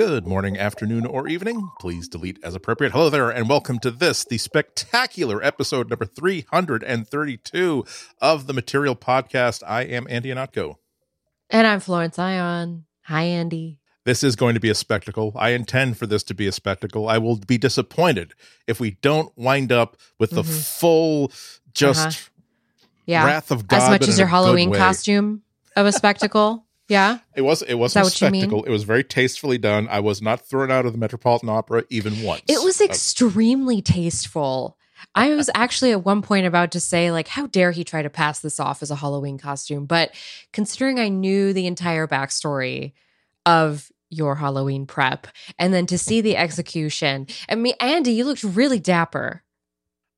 Good morning, afternoon, or evening. Please delete as appropriate. Hello there, and welcome to this, the spectacular episode number 332 of the Material Podcast. I am Andy Ihnatko. And I'm Florence Ion. Hi, Andy. This is going to be a spectacle. I intend for this to be a spectacle. I will be disappointed if we don't wind up with the Mhm. full, just Uh-huh. Yeah. wrath of God. as much as your Halloween costume of a spectacle. yeah. It was it was a what you mean? spectacle. It was very tastefully done. I was not thrown out of the Metropolitan Opera even once. It was Uh, extremely tasteful. I was actually at one point about to say, like, how dare he try to pass this off as a Halloween costume? But considering I knew the entire backstory of your Halloween prep and then to see the execution, I mean, Andy, you looked really dapper.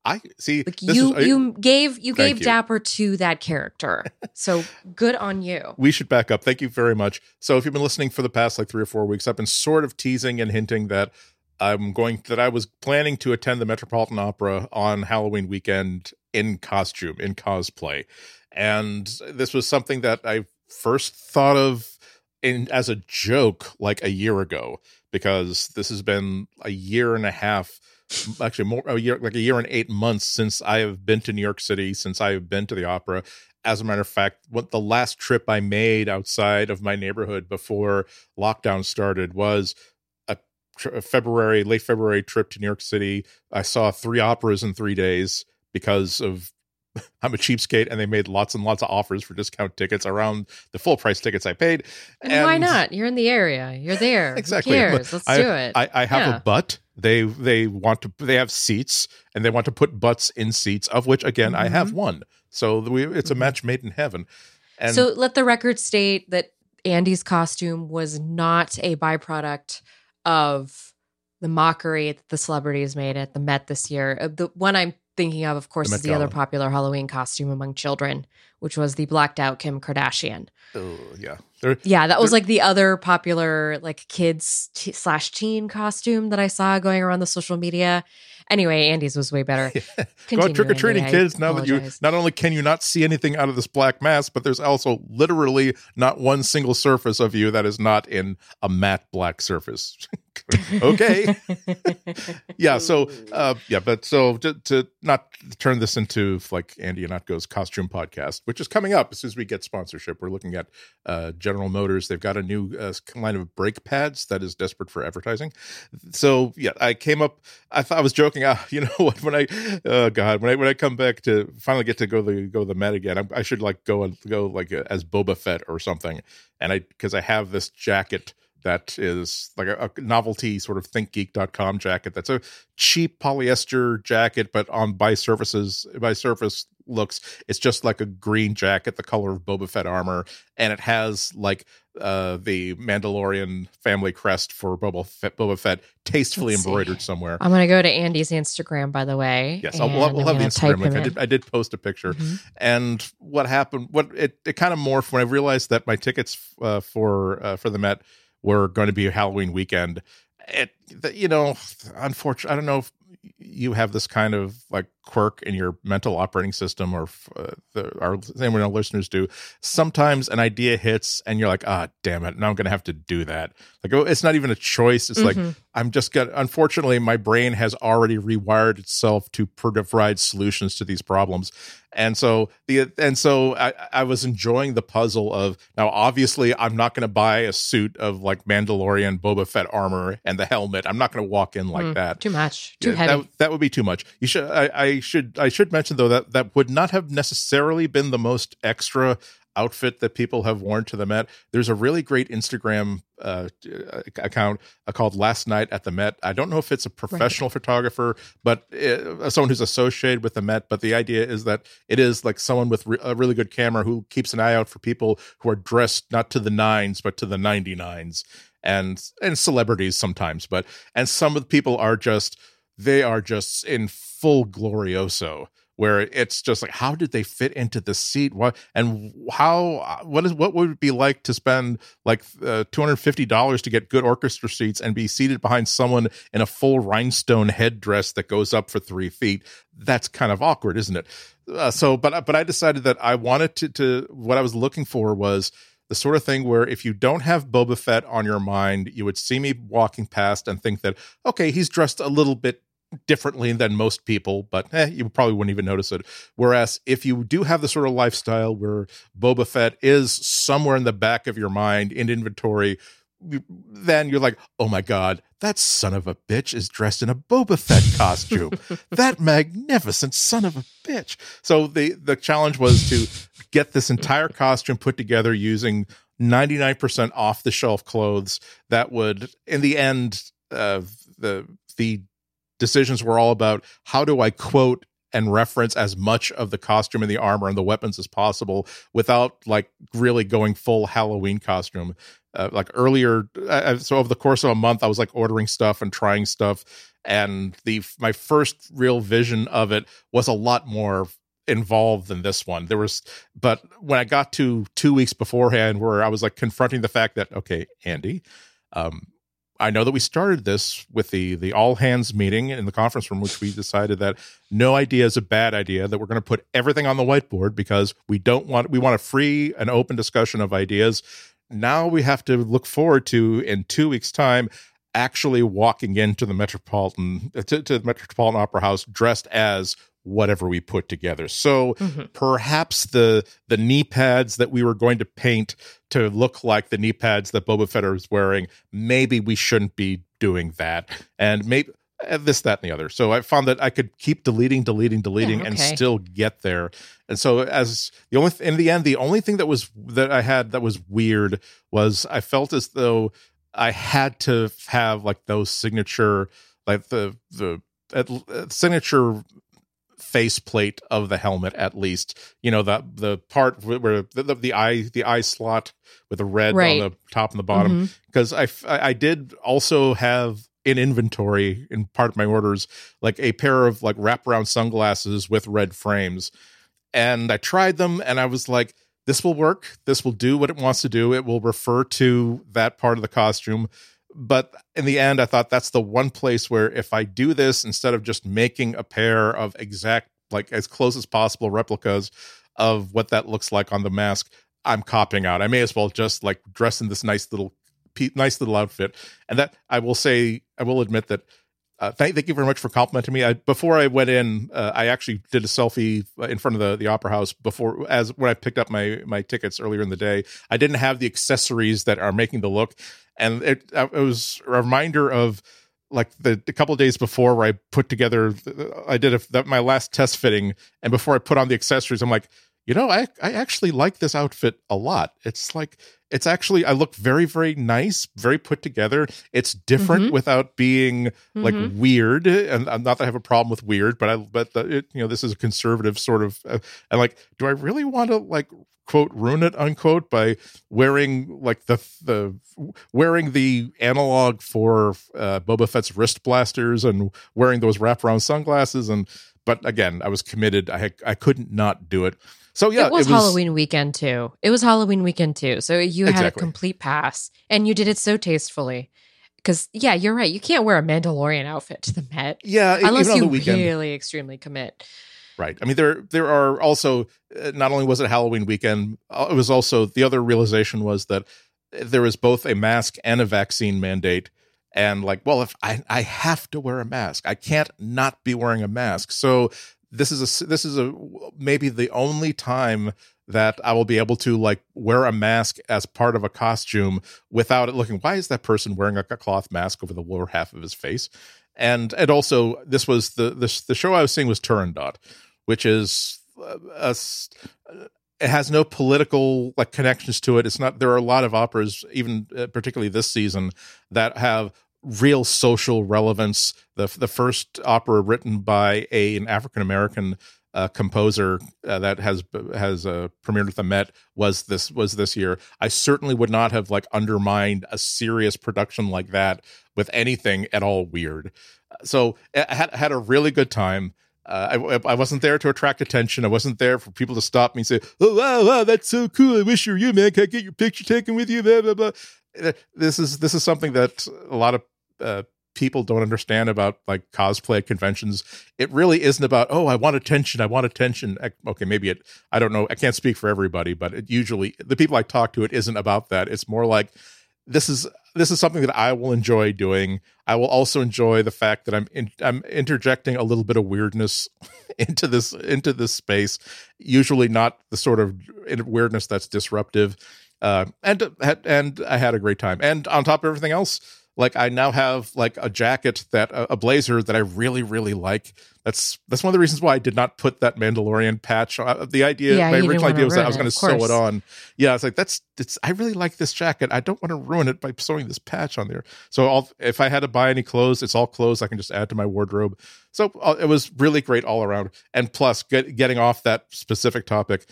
I see. Like you, is- you gave you gave you. dapper to that character. So good on you. we should back up. Thank you very much. So, if you've been listening for the past like three or four weeks, I've been sort of teasing and hinting that I'm going that I was planning to attend the Metropolitan Opera on Halloween weekend in costume, in cosplay, and this was something that I first thought of in as a joke like a year ago because this has been a year and a half actually more a year like a year and eight months since I have been to New York City, since I have been to the opera. As a matter of fact, what the last trip I made outside of my neighborhood before lockdown started was a, a February, late February trip to New York City. I saw three operas in three days because of I'm a cheapskate, and they made lots and lots of offers for discount tickets around the full price tickets I paid. And, why not? You're in the area. You're there. Exactly. Who cares? Let's I, do it. I, I have Yeah. a butt. They they want to they have seats and they want to put butts in seats, of which again I have one. So we, it's a Mhm. match made in heaven. And so let the record state that Andy's costume was not a byproduct of the mockery that the celebrities made at the Met this year. Uh, The one I'm thinking of, of course, The is the other popular Halloween costume among children, which was the blacked out Kim Kardashian. oh, yeah, There- Yeah, that was like the other popular like kids t- slash teen costume that I saw going around the social media. Anyway, Andy's was way better. Go trick or treating, kids. Now that you not only can you not see anything out of this black mask, but there's also literally not one single surface of you that is not in a matte black surface. okay. yeah so uh yeah but so to, to not turn this into like andy Ihnatko's costume podcast which is coming up as soon as we get sponsorship we're looking at uh general motors they've got a new uh, line of brake pads that is desperate for advertising so yeah i came up i thought i was joking uh, you know what when i oh god when i when i come back to finally get to go the go the met again I, I should like go and go like as boba fett or something. And i because i have this jacket that is like a, a novelty sort of thinkgeek.com jacket that's a cheap polyester jacket but on by surfaces by surface looks it's just like a green jacket the color of boba fett armor and it has like uh the mandalorian family crest for boba fett, boba fett tastefully Let's see. embroidered somewhere I'm gonna go to Andy's Instagram, by the way. yes I'll, we'll, we'll have the instagram link I did, I did post a picture Mhm. and what happened what it, it kind of morphed when i realized that my tickets uh, for uh, for the met were going to be a halloween weekend it you know unfortunately i don't know if you have this kind of like quirk in your mental operating system or uh, the, our same our listeners do sometimes an idea hits and you're like ah damn it now i'm gonna have to do that like oh, it's not even a choice it's like Mhm. I'm just got unfortunately my brain has already rewired itself to provide solutions to these problems. And so the and so I, I was enjoying the puzzle of now obviously I'm not going to buy a suit of like Mandalorian Boba Fett armor and the helmet. I'm not going to walk in like Mm, that. Too much. Too Yeah, heavy. That, that would be too much. You should. I, I should. I should mention though that that would not have necessarily been the most extra outfit that people have worn to the Met. There's a really great Instagram uh, account uh, called Last Night at the Met. I don't know if it's a professional photographer, but uh, someone who's associated with the Met. But the idea is that it is like someone with re- a really good camera who keeps an eye out for people who are dressed not to the nines but to the ninety nines and and celebrities sometimes. But and some of the people are just they are just in full glorioso where it's just like how did they fit into the seat? What and how what is what would it be like to spend like uh, $250 to get good orchestra seats and be seated behind someone in a full rhinestone headdress that goes up for three feet? That's kind of awkward isn't it? Uh, so but but i decided that i wanted to to what i was looking for was the sort of thing where if you don't have Boba Fett on your mind, you would see me walking past and think that, okay, he's dressed a little bit differently than most people, but eh, you probably wouldn't even notice it. Whereas if you do have the sort of lifestyle where Boba Fett is somewhere in the back of your mind in inventory, then you're like, oh my God, that son of a bitch is dressed in a Boba Fett costume. that magnificent son of a bitch. So the the challenge was to get this entire costume put together using 99% off the shelf clothes that would in the end uh, the the decisions were all about how do I quote and reference as much of the costume and the armor and the weapons as possible without like really going full Halloween costume. Uh, like earlier, uh, so over the course of a month, I was like ordering stuff and trying stuff, and the my first real vision of it was a lot more involved than this one. There was, but when I got to two weeks beforehand, where I was like confronting the fact that okay, Andy, um, I know that we started this with the the all hands meeting in the conference room, which we decided that no idea is a bad idea. That we're going to put everything on the whiteboard because we don't want we want a free and open discussion of ideas. Now we have to look forward to in two weeks' time actually walking into the metropolitan to, to the metropolitan opera house dressed as whatever we put together. So mm-hmm. perhaps the the knee pads that we were going to paint to look like the knee pads that Boba Fett is wearing, maybe we shouldn't be doing that. And maybe uh, this, that, and the other. So I found that I could keep deleting, deleting, deleting, yeah, okay. and still get there. And so as the only th- in the end, the only thing that was that I had that was weird was I felt as though I had to have like those signature, like the the uh, signature faceplate of the helmet at least. You know the the part where the, the, the eye the eye slot with the red right. on the top and the bottom. Because mm-hmm. I, I did also have in inventory in part of my orders like a pair of like wraparound sunglasses with red frames. And i tried them and i was like this will work. This will do what it wants to do. It will refer to that part of the costume but in the end i thought that's the one place where if i do this instead of just making a pair of exact like as close as possible replicas of what that looks like on the mask i'm copying out i may as well just like dress in this nice little nice little outfit and that i will say i will admit that uh, thank, thank you very much for complimenting me. I, before I went in, uh, I actually did a selfie in front of the, the opera house before, as when I picked up my my tickets earlier in the day. I didn't have the accessories that are making the look, and it, it was a reminder of like the a couple days before where I put together, I did a, that, my last test fitting, and before I put on the accessories, I'm like, you know, I I actually like this outfit a lot. It's like it's actually I look very very nice, very put together. It's different mm-hmm. without being mm-hmm. like weird, and I'm not that I have a problem with weird, but I but the, it, you know this is a conservative sort of uh, and like, do I really want to like quote ruin it unquote by wearing like the the wearing the analog for uh, Boba Fett's wrist blasters and wearing those wraparound sunglasses and but again I was committed I had, I couldn't not do it so yeah, it was, it was, Halloween weekend too. It was Halloween weekend too. So you exactly. had a complete pass, and you did it so tastefully. Because yeah, you're right. You can't wear a Mandalorian outfit to the Met. Yeah, unless you really extremely commit. Right. I mean, there there are also uh, not only was it Halloween weekend, uh, it was also the other realization was that there was both a mask and a vaccine mandate and like well if i i have to wear a mask i can't not be wearing a mask so this is a this is a maybe the only time that I will be able to like wear a mask as part of a costume without it looking. Why is that person wearing a cloth mask over the lower half of his face? And and also this was the the, the show I was seeing was Turandot, which is a, a it has no political like connections to it. It's not. There are a lot of operas, even uh, particularly this season, that have real social relevance. The the first opera written by a, an African American uh, composer uh, that has has uh, premiered at the Met was this was this year. I certainly would not have like undermined a serious production like that with anything at all weird. So I had had a really good time. Uh, I, I wasn't there to attract attention. I wasn't there for people to stop me and say, "Oh wow, wow, that's so cool! I wish you were you, man. Can I get your picture taken with you?" Blah blah blah. Uh, this is this is something that a lot of uh, people don't understand about like cosplay conventions. It really isn't about oh, I want attention, I want attention. Okay, maybe it. I don't know. I can't speak for everybody, but it usually the people I talk to, it isn't about that. It's more like this is this is something that I will enjoy doing. I will also enjoy the fact that I'm in, I'm interjecting a little bit of weirdness into this into this space. Usually not the sort of weirdness that's disruptive. Uh, and and I had a great time. And on top of everything else, like I now have like a jacket that a blazer that I really really like. That's that's one of the reasons why I did not put that Mandalorian patch. On. The idea, yeah, my original idea was that I was going to sew it on. Yeah, it's like that's it's. I really like this jacket. I don't want to ruin it by sewing this patch on there. So I'll, if I had to buy any clothes, it's all clothes I can just add to my wardrobe. So uh, it was really great all around. And plus, get, getting off that specific topic,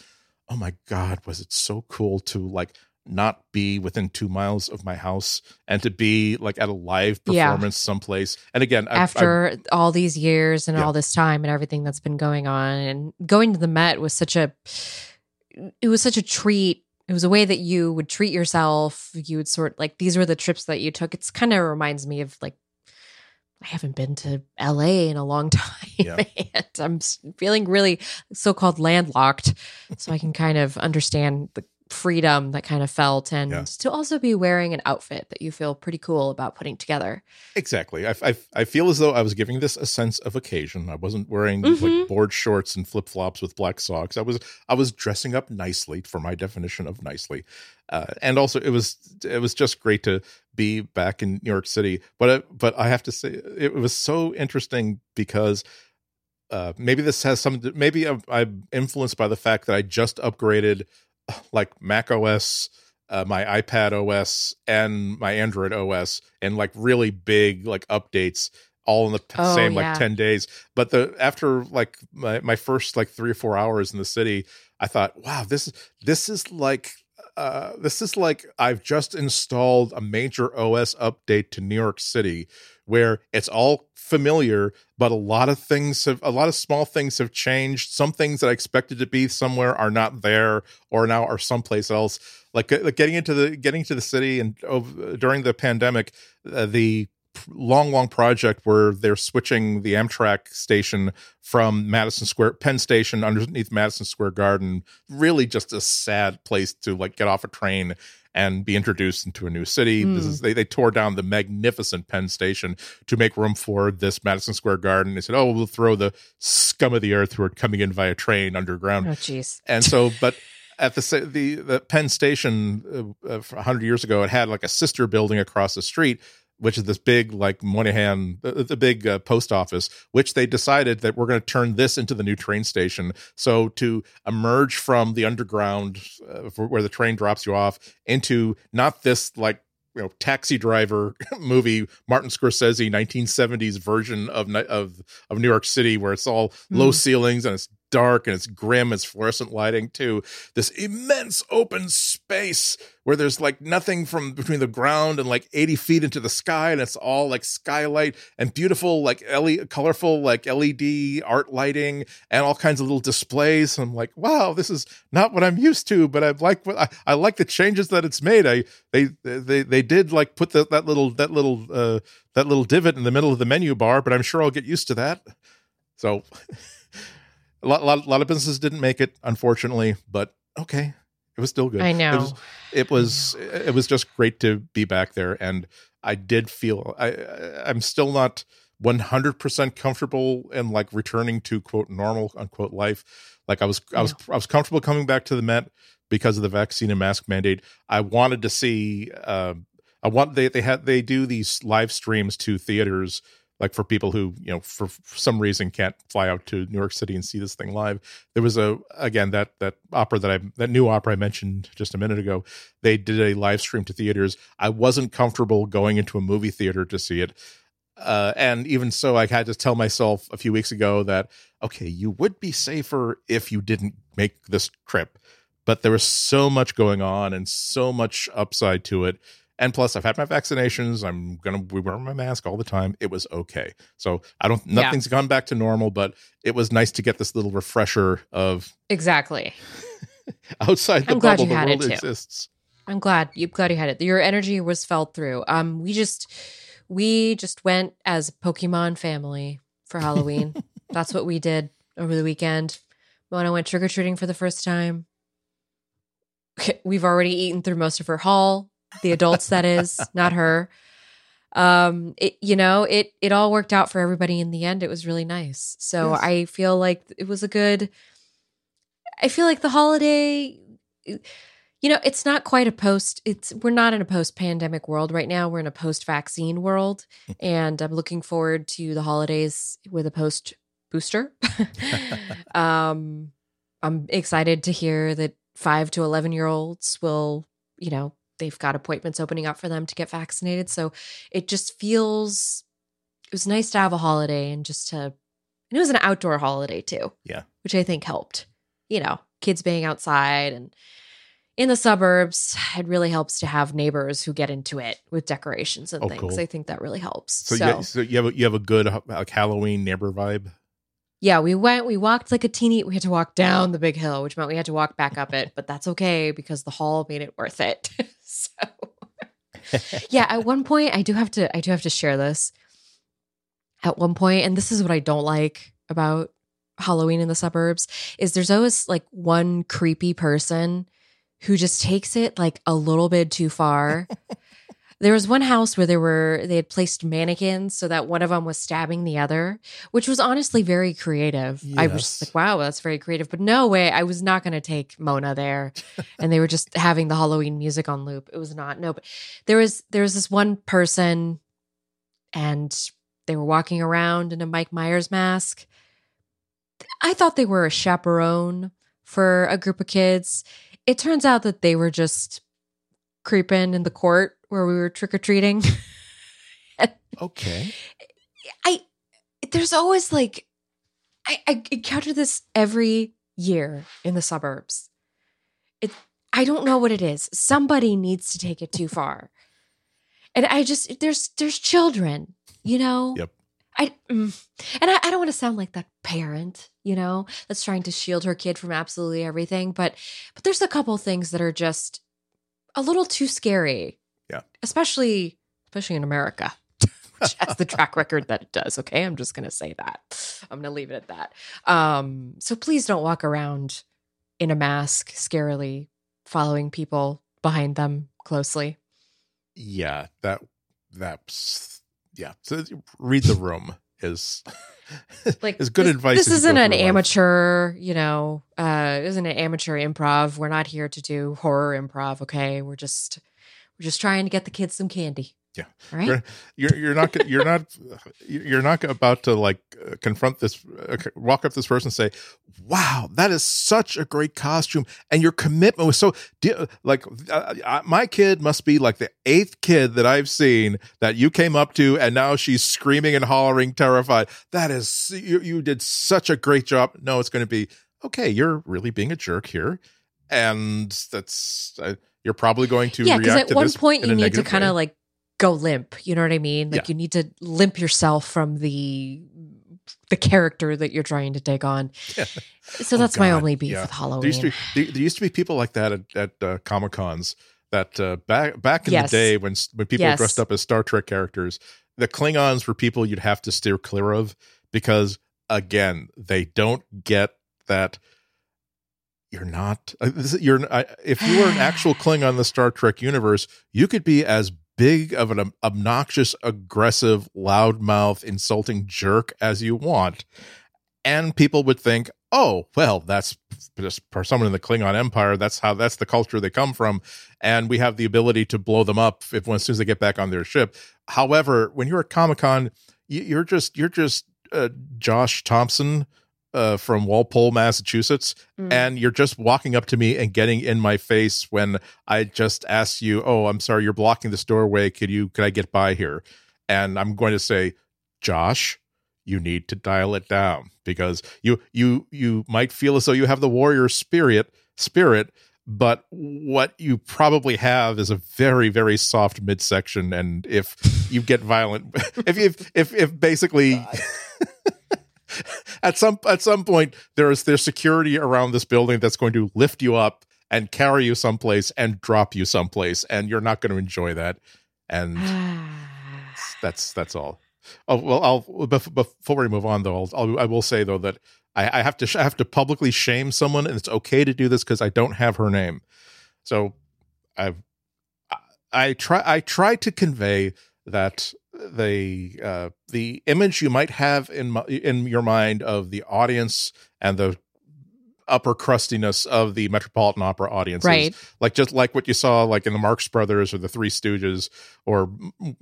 oh my god, was it so cool to like not be within two miles of my house and to be like at a live performance yeah. someplace. And again, after I, I, all these years and yeah. all this time and everything that's been going on, and going to the Met was such a, it was such a treat. It was a way that you would treat yourself. You would sort like these were the trips that you took. It's kind of reminds me of like I haven't been to LA in a long time. Yeah. and I'm feeling really so called landlocked. So I can kind of understand the freedom that kind of felt and yeah. to also be wearing an outfit that you feel pretty cool about putting together. Exactly. I, I, I feel as though i was giving this a sense of occasion. I wasn't wearing mm-hmm. like board shorts and flip-flops with black socks. I was i was dressing up nicely for my definition of nicely. Uh, and also it was it was just great to be back in new york city. But I, but i have to say it was so interesting because uh, maybe this has some maybe I'm, I'm influenced by the fact that i just upgraded like Mac OS, uh, my iPad OS, and my Android OS, and like really big like updates all in the oh, same yeah. like 10 days but the after like my, my first like three or four hours in the city i thought wow this is this is like uh, this is like I've just installed a major OS update to New York City where it's all familiar, but a lot of things have a lot of small things have changed. Some things that I expected to be somewhere are not there or now are someplace else. Like, like getting into the getting to the city and oh, during the pandemic, uh, the long, long project where they're switching the Amtrak station from Madison Square Penn Station underneath Madison Square Garden. Really, just a sad place to like get off a train and be introduced into a new city. Mm. This is they, they tore down the magnificent Penn Station to make room for this Madison Square Garden. They said, "Oh, we'll throw the scum of the earth who are coming in via train underground." Oh, jeez. And so, but at the the the Penn Station uh, uh, hundred years ago, it had like a sister building across the street which is this big like Moynihan, the, the big uh, post office, which they decided that we're going to turn this into the new train station. So to emerge from the underground uh, where the train drops you off into not this like you know taxi driver movie martin scorsese 1970s version of of of new york city where it's all mm. low ceilings and it's dark and it's grim it's fluorescent lighting too this immense open space where there's like nothing from between the ground and like 80 feet into the sky and it's all like skylight and beautiful like LED, colorful like led art lighting and all kinds of little displays. I'm like wow this is not what i'm used to but i like what i, I like the changes that it's made. I they they they did like put the, that little that little uh that little divot in the middle of the menu bar but i'm sure i'll get used to that. So a lot, a lot, lot of businesses didn't make it, unfortunately, but okay, it was still good. I know. It was, it was, it was just great to be back there, and I did feel I, I'm still not 100% comfortable in like returning to quote normal unquote life. Like I was, I was, I was comfortable coming back to the Met because of the vaccine and mask mandate. I wanted to see. Uh, I want they they had they do these live streams to theaters like for people who you know for, for, some reason can't fly out to New York City and see this thing live. There was a again that that opera that I that new opera I mentioned just a minute ago. They did a live stream to theaters. I wasn't comfortable going into a movie theater to see it. Uh, and even so, I had to tell myself a few weeks ago that okay, you would be safer if you didn't make this trip. But there was so much going on and so much upside to it and plus, I've had my vaccinations. I'm gonna we wear my mask all the time. It was okay. So I don't. Nothing's yeah. gone back to normal, but it was nice to get this little refresher of exactly outside the I'm bubble the world exists. I'm glad you glad you had it. Your energy was felt through. Um, we just we just went as a Pokemon family for Halloween. That's what we did over the weekend. Mona went trick or treating for the first time. We've already eaten through most of her haul. The adults, that is, not her. Um, it you know it it all worked out for everybody in the end. It was really nice. So Yes. I feel like it was a good. I feel like the holiday. You know, it's not quite a post. It's we're not in a post-pandemic world right now. We're in a post-vaccine world, and I'm looking forward to the holidays with a post booster. um, I'm excited to hear that five to 11 year olds will, you know, they've got appointments opening up for them to get vaccinated. So it just feels, it was nice to have a holiday and just to, and it was an outdoor holiday too. Yeah. Which I think helped, you know, kids being outside and in the suburbs. It really helps to have neighbors who get into it with decorations and Oh, things. cool. I think that really helps. So, So, you, so you have a, you have a good like Halloween neighbor vibe. Yeah, we went, we walked like a teeny, we had to walk down the big hill, which meant we had to walk back up it, but that's okay because the hall made it worth it. so yeah, at one point I do have to I do have to share this. At one point, and this is what I don't like about Halloween in the suburbs, is there's always like one creepy person who just takes it like a little bit too far. There was one house where there were they had placed mannequins so that one of them was stabbing the other, which was honestly very creative. I was like, wow, that's very creative. But no way, I was not going to take Mona there, and they were just having the Halloween music on loop. It was not no, but there was there was this one person, and they were walking around in a Mike Myers mask. I thought they were a chaperone for a group of kids. It turns out that they were just creeping in the court where we were trick or treating. Okay. I there's always like I, I encounter this every year in the suburbs. It I don't know what it is. Somebody needs to take it too far. And I just there's there's children, you know? Yep. I mm, and I, I don't want to sound like that parent, you know, that's trying to shield her kid from absolutely everything. But but there's a couple things that are just a little too scary. Yeah. Especially especially in America. Which has the track record that it does. Okay. I'm just gonna say that. I'm gonna leave it at that. Um, so please don't walk around in a mask, scarily following people behind them closely. Yeah, that that's yeah. So read the room is like is good this, advice. This isn't an life. amateur, you know, uh isn't an amateur improv. We're not here to do horror improv, okay? We're just we're just trying to get the kids some candy. Yeah. All right. You're you're not you're not you're not about to like uh, confront this uh, walk up this person and say wow that is such a great costume and your commitment was so like uh, my kid must be like the eighth kid that I've seen that you came up to and now she's screaming and hollering terrified that is you, you did such a great job no it's going to be okay you're really being a jerk here and that's uh, you're probably going to yeah, because at one point you need to kind of like go limp. You know what I mean? Like Yeah. you need to limp yourself from the the character that you're trying to take on. Yeah. So Oh, that's my only beef yeah. with There Halloween. used to be there, there used to be people like that at, at uh, comic cons. That uh, back back in Yes. the day when when people Yes. dressed up as Star Trek characters, the Klingons were people you'd have to steer clear of because again they don't get that you're not uh, you're if you were an actual Klingon in the Star Trek universe, you could be as big of an obnoxious, aggressive, loudmouth, insulting jerk as you want, and people would think, "Oh, well, that's just for someone in the Klingon Empire. That's how that's the culture they come from, and we have the ability to blow them up if as soon as they get back on their ship." However, when you're at Comic Con, you, you're just you're just uh, Josh Thompson uh, from Walpole, Massachusetts, Mm. and you're just walking up to me and getting in my face when I just ask you, "Oh, I'm sorry, you're blocking this doorway. Could you could I get by here?" And I'm going to say, "Josh, you need to dial it down because you you you might feel as though you have the warrior spirit spirit." But what you probably have is a very, very soft midsection, and if you get violent, if if if, if basically at some at some point there is there's security around this building that's going to lift you up and carry you someplace and drop you someplace and you're not going to enjoy that and that's that's all. Oh well, I'll bef- before we move on though, I'll, I'll I will say though that I, I have to sh- I have to publicly shame someone, and it's okay to do this because I don't have her name. So I've I, I try I try to convey that the uh, the image you might have in in your mind of the audience and the upper crustiness of the Metropolitan Opera audiences, Right. like just like what you saw like in the Marx Brothers or the Three Stooges or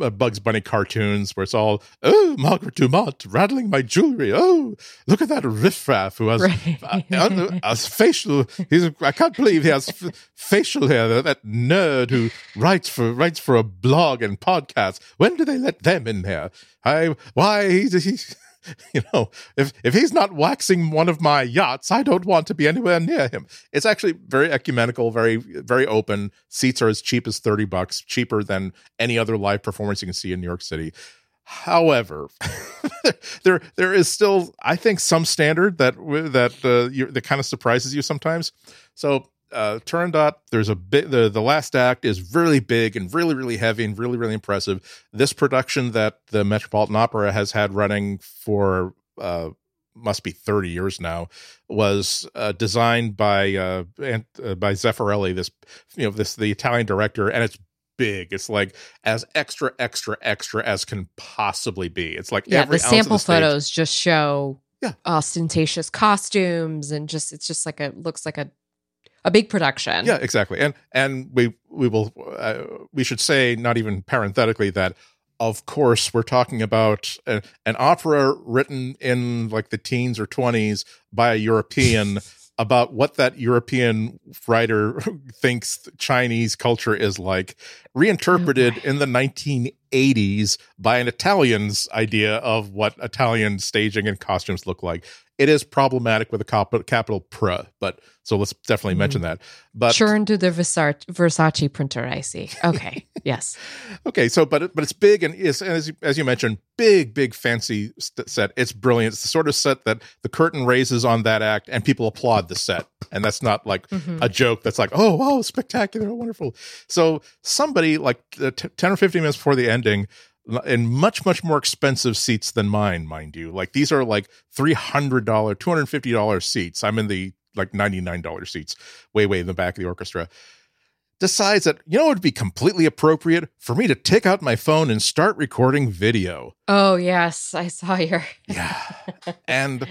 uh, Bugs Bunny cartoons, where it's all oh Margaret Dumont rattling my jewelry. Oh, look at that riffraff who has Right. uh, uh, a facial. He's I can't believe he has f- facial hair. That, that nerd who writes for writes for a blog and podcast. When do they let them in there? I why he's. he's you know, if if he's not waxing one of my yachts, I don't want to be anywhere near him. It's actually very ecumenical, very very open. Seats are as cheap as thirty bucks, cheaper than any other live performance you can see in New York City. However, there there is still, I think, some standard that that uh, that kind of surprises you sometimes. So uh Turandot, there's a bit the the last act is really big and really really heavy and really really impressive. This production that the Metropolitan Opera has had running for uh must be 30 years now was uh, designed by uh, and, uh by Zeffirelli this you know this the Italian director and it's big it's like as extra extra extra as can possibly be it's like yeah, every the sample stage- photos just show Yeah. ostentatious costumes and just it's just like a looks like a a big production. Yeah, exactly. And and we we will uh, we should say not even parenthetically that of course we're talking about a, an opera written in like the teens or 20s by a European about what that European writer thinks Chinese culture is like reinterpreted in the 1980s by an Italian's idea of what Italian staging and costumes look like. It is problematic with a cap- capital pr, but so let's definitely Mhm. mention that. But Churn to the Versace, Versace printer. I see. Okay. yes. Okay, so but but it's big and is as you, as you mentioned, big big fancy set. It's brilliant. It's the sort of set that the curtain raises on that act and people applaud the set, and that's not like Mhm. a joke. That's like oh wow spectacular, wonderful. So somebody like uh, t- ten or fifteen minutes before the ending. In much much more expensive seats than mine, mind you. Like these are like three hundred dollar, two hundred fifty dollar seats. I'm in the like ninety nine dollar seats, way way in the back of the orchestra decides that you know it would be completely appropriate for me to take out my phone and start recording video. Oh yes, I saw your. Yeah. And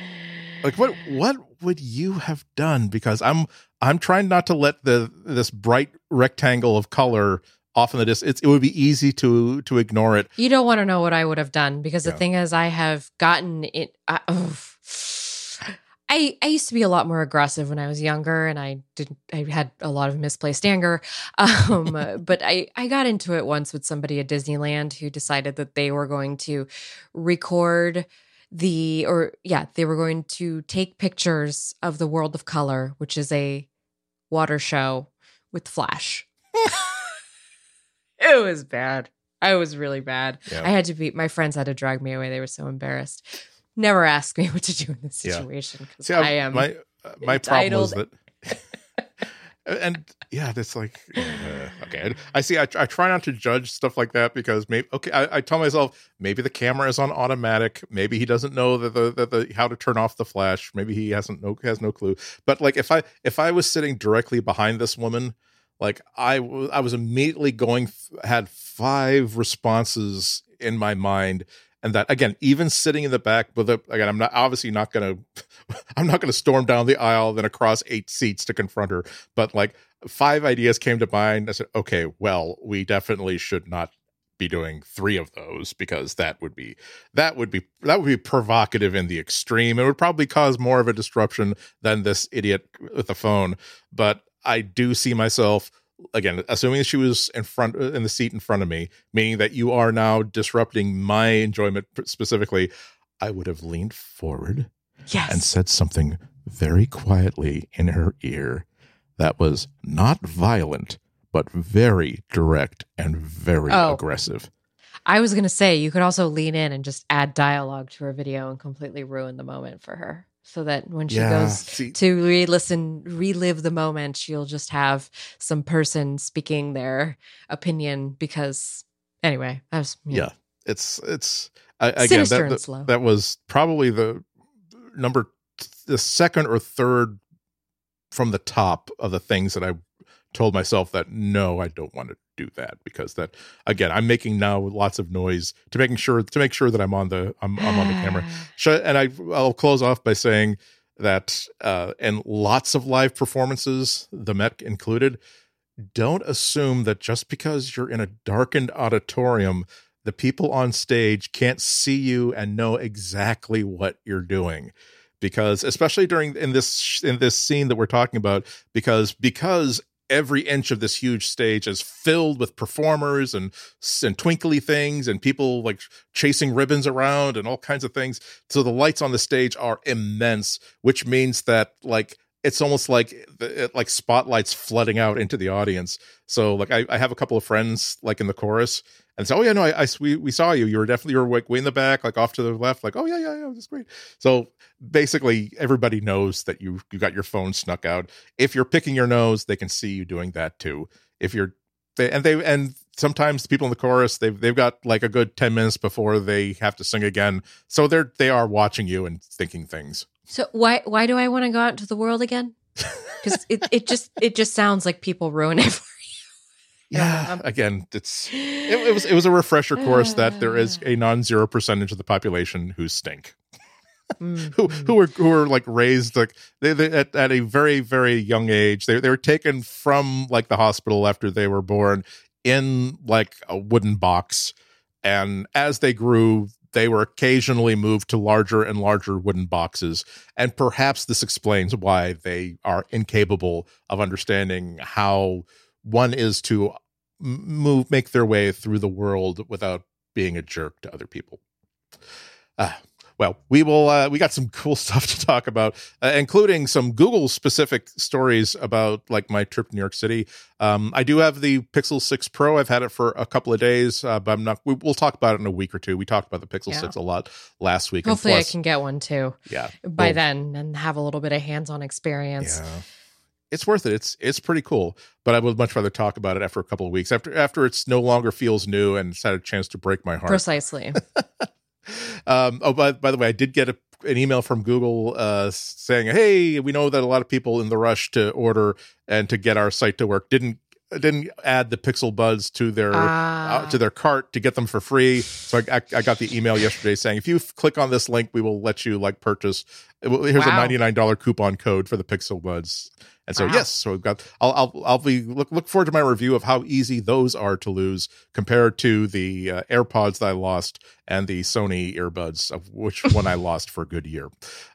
like what what would you have done because I'm I'm trying not to let the this bright rectangle of color off in the distance. It's, it would be easy to to ignore it. You don't want to know what I would have done because the thing is, I have gotten it. I. I I used to be a lot more aggressive when I was younger, and I didn't. I had a lot of misplaced anger. Um, but I I got into it once with somebody at Disneyland who decided that they were going to record the or yeah they were going to take pictures of the World of Color, which is a water show with Flash. it was bad. I was really bad. Yeah. I had to be. My friends had to drag me away. They were so embarrassed. Never ask me what to do in this situation because See, I am. my uh, my problem is that. and yeah, that's like uh, okay. I see. I, I try not to judge stuff like that because maybe okay. I, I tell myself maybe the camera is on automatic. Maybe he doesn't know that the, that the how to turn off the flash. Maybe he hasn't no has no clue. But like if I if I was sitting directly behind this woman, like I was immediately going had five responses in my mind and that again even sitting in the back with a again i'm not obviously not gonna i'm not gonna storm down the aisle then across eight seats to confront her but like five ideas came to mind. I said okay well we definitely should not be doing three of those because that would be that would be that would be provocative in the extreme. It would probably cause more of a disruption than this idiot with the phone. But i do see myself again assuming she was in front uh, in the seat in front of me meaning that you are now disrupting my enjoyment specifically i would have leaned forward yes. and said something very quietly in her ear that was not violent but very direct and very Oh. aggressive I was going to say you could also lean in and just add dialogue to her video and completely ruin the moment for her, so that when she goes see, to re-listen, relive the moment, she'll just have some person speaking their opinion. Because anyway, that was yeah it's it's I, again that, and that, slow. that was probably the number the second or third from the top of the things that I told myself that no, I don't want to do that because that again I'm making now lots of noise to making sure to make sure that I'm on the I'm, I'm on the camera. And I I'll close off by saying that uh, in lots of live performances, the Met included, don't assume that just because you're in a darkened auditorium, the people on stage can't see you and know exactly what you're doing. Because especially during in this in this scene that we're talking about, because because every inch of this huge stage is filled with performers and and twinkly things and people like chasing ribbons around and all kinds of things. So the lights on the stage are immense, which means that like it's almost like like spotlights flooding out into the audience. So like I, I have a couple of friends like in the chorus and say, oh yeah, no, I, I we, we saw you. You were definitely you were like way in the back, like off to the left. Like oh yeah, yeah, yeah, that's great. So basically, everybody knows that you you got your phone snuck out. If you're picking your nose, they can see you doing that too. If you're they, and they and sometimes people in the chorus they've they've got like a good 10 minutes before they have to sing again so they're they are watching you and thinking things So why why do I want to go out into the world again? Because it, it just it just sounds like people ruin for yeah Um, again it's it, it was it was a refresher course that there is a non-zero percentage of the population who stink. You. who who were who were like raised like they, they at, at a very very young age they, they were taken from like the hospital after they were born in like a wooden box. And as they grew they were occasionally moved to larger and larger wooden boxes. And perhaps this explains why they are incapable of understanding how one is to move make their way through the world without being a jerk to other people. Uh, well we will uh, we got some cool stuff to talk about uh, including some google specific stories about like my trip to new york city. Um, i do have the pixel 6 pro. I've had it for a couple of days uh, but i'm not we, we'll talk about it in a week or two. We talked about the pixel Yeah. 6 a lot last week and Hopefully, I can get one too yeah. by Well, then and have a little bit of hands-on experience. yeah it's worth it it's it's pretty cool but i would much rather talk about it after a couple of weeks after after it's no longer feels new and it's had a chance to break my heart Precisely. um, oh, by, by the way, I did get a, an email from Google uh, saying, "Hey, we know that a lot of people in the rush to order and to get our site to work didn't didn't add the Pixel Buds to their Ah. uh, to their cart to get them for free." So I, I, I got the email yesterday saying, "If you click on this link, we will let you like purchase. Here's a ninety nine dollar coupon code for the Pixel Buds." And so Wow. yes, so we've got. I'll I'll I'll be look look forward to my review of how easy those are to lose compared to the uh, AirPods that I lost and the Sony earbuds, of which one I lost for a good year.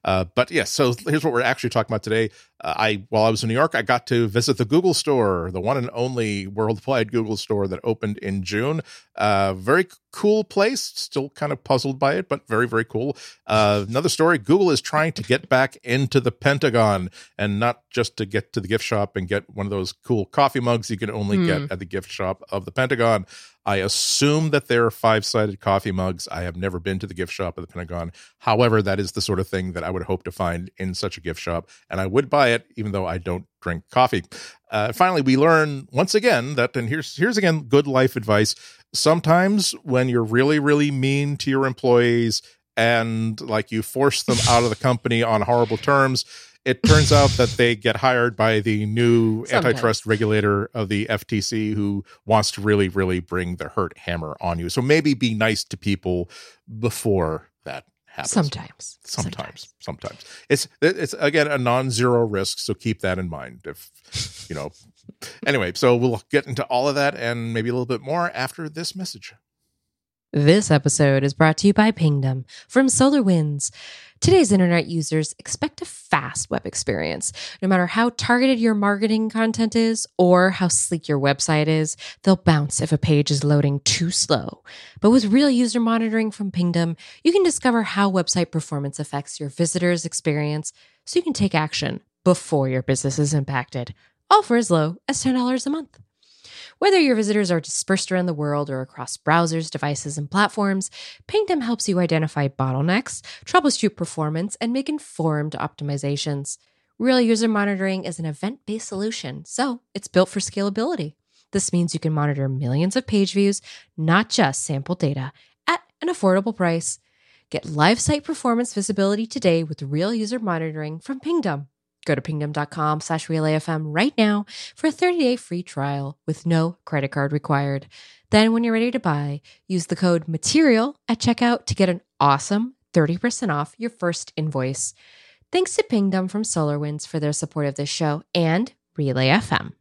Uh, but yes, so here's what we're actually talking about today. Uh, I while I was in New York, I got to visit the Google Store, the one and only worldwide Google Store that opened in June. Uh, very cool place. Still kind of puzzled by it, but very very cool. Uh, another story: Google is trying to get back into the Pentagon, and not just to get to the gift shop and get one of those cool coffee mugs you can only Hmm. get at the gift shop of the Pentagon. I assume that they're five sided coffee mugs. I have never been to the gift shop of the Pentagon. However, that is the sort of thing that I would hope to find in such a gift shop, and I would buy it even though I don't drink coffee. Uh, finally, we learn once again that, and here's here's again good life advice. Sometimes when you're really really mean to your employees and like you force them out of the company on horrible terms. It turns out that they get hired by the new Sometimes. antitrust regulator of the FTC who wants to really, really bring the hurt hammer on you. So maybe be nice to people before that happens. Sometimes. Sometimes, sometimes it's it's again a non-zero risk, so keep that in mind. If you know, anyway, so we'll get into all of that and maybe a little bit more after this message. This episode is brought to you by Pingdom from SolarWinds. Today's internet users expect a fast web experience. No matter how targeted your marketing content is or how sleek your website is, they'll bounce if a page is loading too slow. But with real user monitoring from Pingdom, you can discover how website performance affects your visitors' experience so you can take action before your business is impacted, all for as low as $10 a month. Whether your visitors are dispersed around the world or across browsers, devices, and platforms, Pingdom helps you identify bottlenecks, troubleshoot performance, and make informed optimizations. Real user monitoring is an event based solution, so it's built for scalability. This means you can monitor millions of page views, not just sample data, at an affordable price. Get live site performance visibility today with real user monitoring from Pingdom. Go to pingdom.com slash relayfm right now for a 30-day free trial with no credit card required. Then when you're ready to buy, use the code MATERIAL at checkout to get an awesome 30% off your first invoice. Thanks to Pingdom from SolarWinds for their support of this show and Relay FM.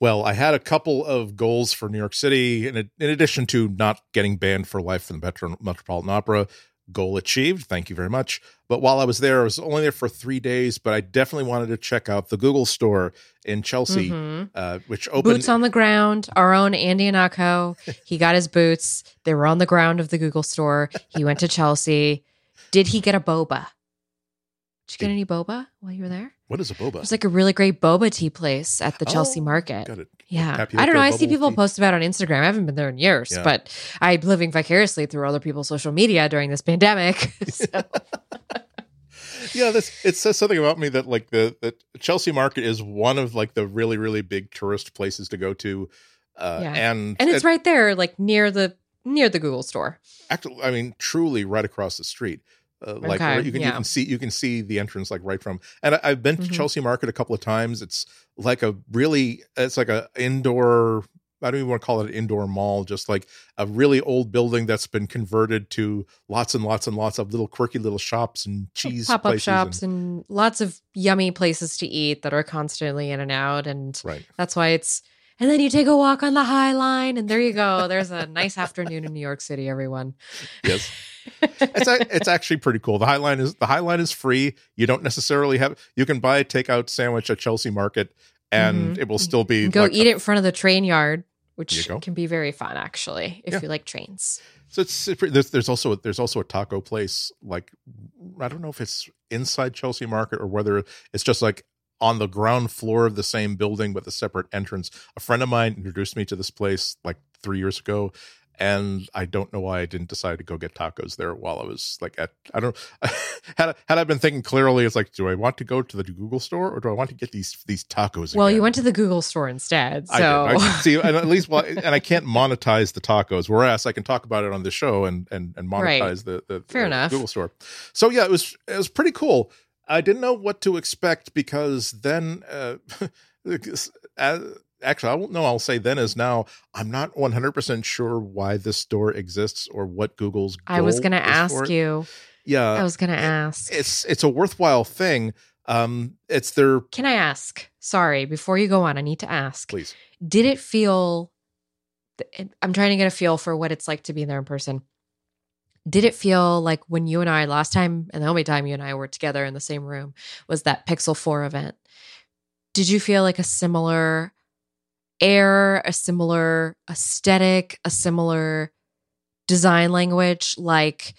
Well, I had a couple of goals for New York City, in, in addition to not getting banned for life from the Metro, Metropolitan Opera. Goal achieved. Thank you very much. But while I was there, I was only there for three days, but I definitely wanted to check out the Google store in Chelsea, Mhm. uh, which opened. Boots on the ground. Our own Andy Ihnatko. He got his boots. They were on the ground of the Google store. He went to Chelsea. Did he get a boba? Did you get any boba while you were there? What is a boba? There's like a really great boba tea place at the Chelsea Oh, Market. Got it. Yeah. Tapioca I don't know. I see people tea? post about it on Instagram. I haven't been there in years, Yeah. but I'm living vicariously through other people's social media during this pandemic. so, yeah, this it says something about me that like the the Chelsea Market is one of like the really really big tourist places to go to, uh, Yeah. and and it's right there, like near the near the Google store. actually I mean truly right across the street. Uh, like Okay, you can you can see you can see the entrance like right from and I, I've been to Mhm. Chelsea Market a couple of times. It's like a really it's like a indoor. I don't even want to call it an indoor mall, just like a really old building that's been converted to lots and lots and lots of little quirky little shops and cheese Pop up shops and- and lots of yummy places to eat that are constantly in and out. And right. that's why it's, and then you take a walk on the High Line, and there you go. There's a nice afternoon in New York City, everyone. Yes. it's a, it's actually pretty cool. The High Line is the High Line is free. You don't necessarily have you can buy a takeout sandwich at Chelsea Market and Mhm. it will still be go like eat a- it in front of the train yard, which can be very fun, actually, if Yeah. you like trains. So it's it's there's, there's also there's also a taco place like I don't know if it's inside Chelsea Market or whether it's just like on the ground floor of the same building with a separate entrance. A friend of mine introduced me to this place like three years ago, and I don't know why I didn't decide to go get tacos there while I was like at I don't had had I been thinking clearly, it's like, do I want to go to the Google store or do I want to get these these tacos? Well, you went to the Google store instead. So, I. I, see, and at least, well, and I can't monetize the tacos, whereas I can talk about it on the show and and and Right. monetize the the, Fair the enough. Google store. So yeah, it was it was pretty cool. I didn't know what to expect because then, uh, actually, I won't know. I'll say then is now. I'm not 100 percent sure why this store exists or what Google's. I was going to ask you. Yeah, I was going to ask. it's it's a worthwhile thing. Um, it's their Can I ask? Sorry, before you go on, I need to ask. please. Did it feel I'm trying to get a feel for what it's like to be there in person. Did it feel like when you and I last time and the only time you and I were together in the same room was that Pixel 4 event? Did you feel like a similar air, a similar aesthetic, a similar design language like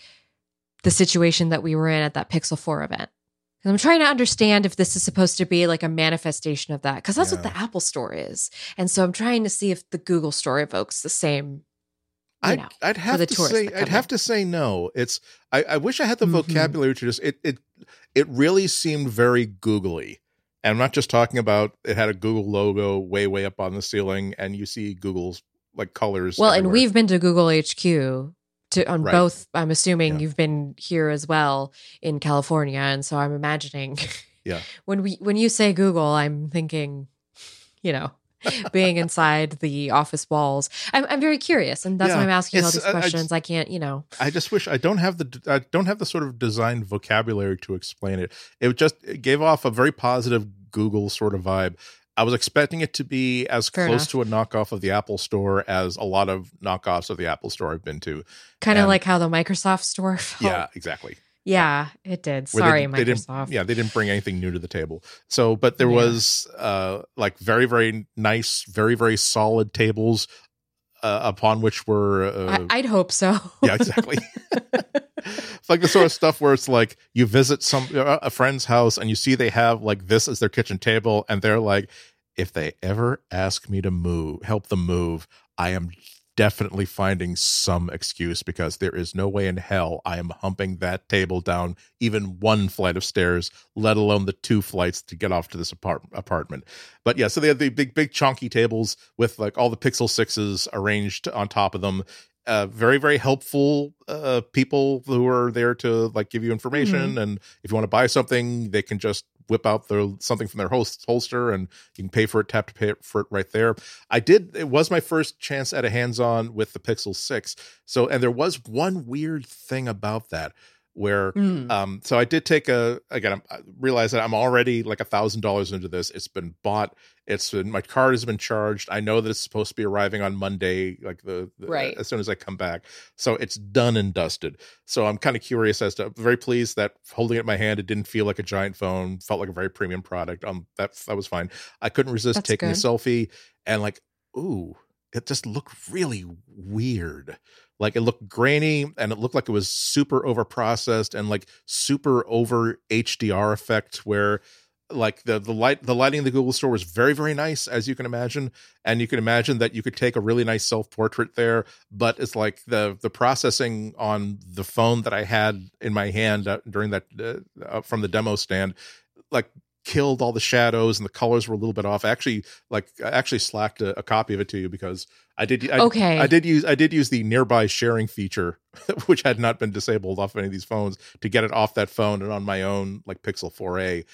the situation that we were in at that Pixel 4 event? Because I'm trying to understand if this is supposed to be like a manifestation of that, because that's what the Apple Store is. And so I'm trying to see if the Google Store evokes the same. I'd, know, I'd have to say I'd come have to say no. It's I, I wish I had the Mhm. vocabulary to just it it it really seemed very googly. And I'm not just talking about it had a Google logo way way up on the ceiling and you see Google's like colors. well, and we've been to Google HQ to on Right. both. I'm assuming Yeah. you've been here as well in California, and so I'm imagining. Yeah. when we when you say Google, I'm thinking, you know. being inside the office walls, I'm, I'm very curious, and that's why I'm asking all these I- I questions. just- I can't, you know, I just wish I don't have the I don't have the sort of designed vocabulary to explain it. It just it gave off a very positive Google sort of vibe. I was expecting it to be as Fair close enough. to a knockoff of the Apple Store as a lot of knockoffs of the Apple Store I've been to. kind of like how the Microsoft Store felt. Yeah, exactly. Yeah, it did. Sorry, they, Microsoft. yeah, they didn't bring anything new to the table. So, but there Yeah. was uh like very very nice, very very solid tables uh, upon which were uh, I, I'd hope so. yeah exactly. it's like the sort of stuff where it's like you visit some uh, a friend's house and you see they have like this as their kitchen table and they're like if they ever ask me to move help them move i am definitely finding some excuse because there is no way in hell i am humping that table down even one flight of stairs let alone the two flights to get off to this apart- apartment but yeah so they have the big big chunky tables with like all the pixel sixes arranged on top of them uh, very very helpful uh, people who are there to like give you information Mm-hmm. and if you want to buy something they can just whip out their something from their host holster and you can pay for it tap to pay for it right there. I did it was my first chance at a hands-on with the pixel 6 so and there was one weird thing about that where Mm. um so i did take a again I'm- realize that i'm already like a thousand dollars into this. It's been bought. It's been my card has been charged. I know that it's supposed to be arriving on monday like the, the- Right. as soon as i come back. So it's done and dusted. So i'm kind of curious as to I'm very pleased that holding it in my hand it didn't feel like a giant phone felt like a very premium product. Um that that was fine. I couldn't resist That's taking a selfie and like ooh it just looked really weird. Like it looked grainy and it looked like it was super over processed and like super over hdr effect where like the the light the lighting in the google store was very very nice as you can imagine and you can imagine that you could take a really nice self portrait there but it's like the the processing on the phone that i had in my hand uh, during that uh, uh, from the demo stand like killed all the shadows and the colors were a little bit off I actually like i actually slacked a, a copy of it to you because i did I, Okay. I did use I did use the nearby sharing feature, which had not been disabled off any of these phones, to get it off that phone and on my own like Pixel 4a,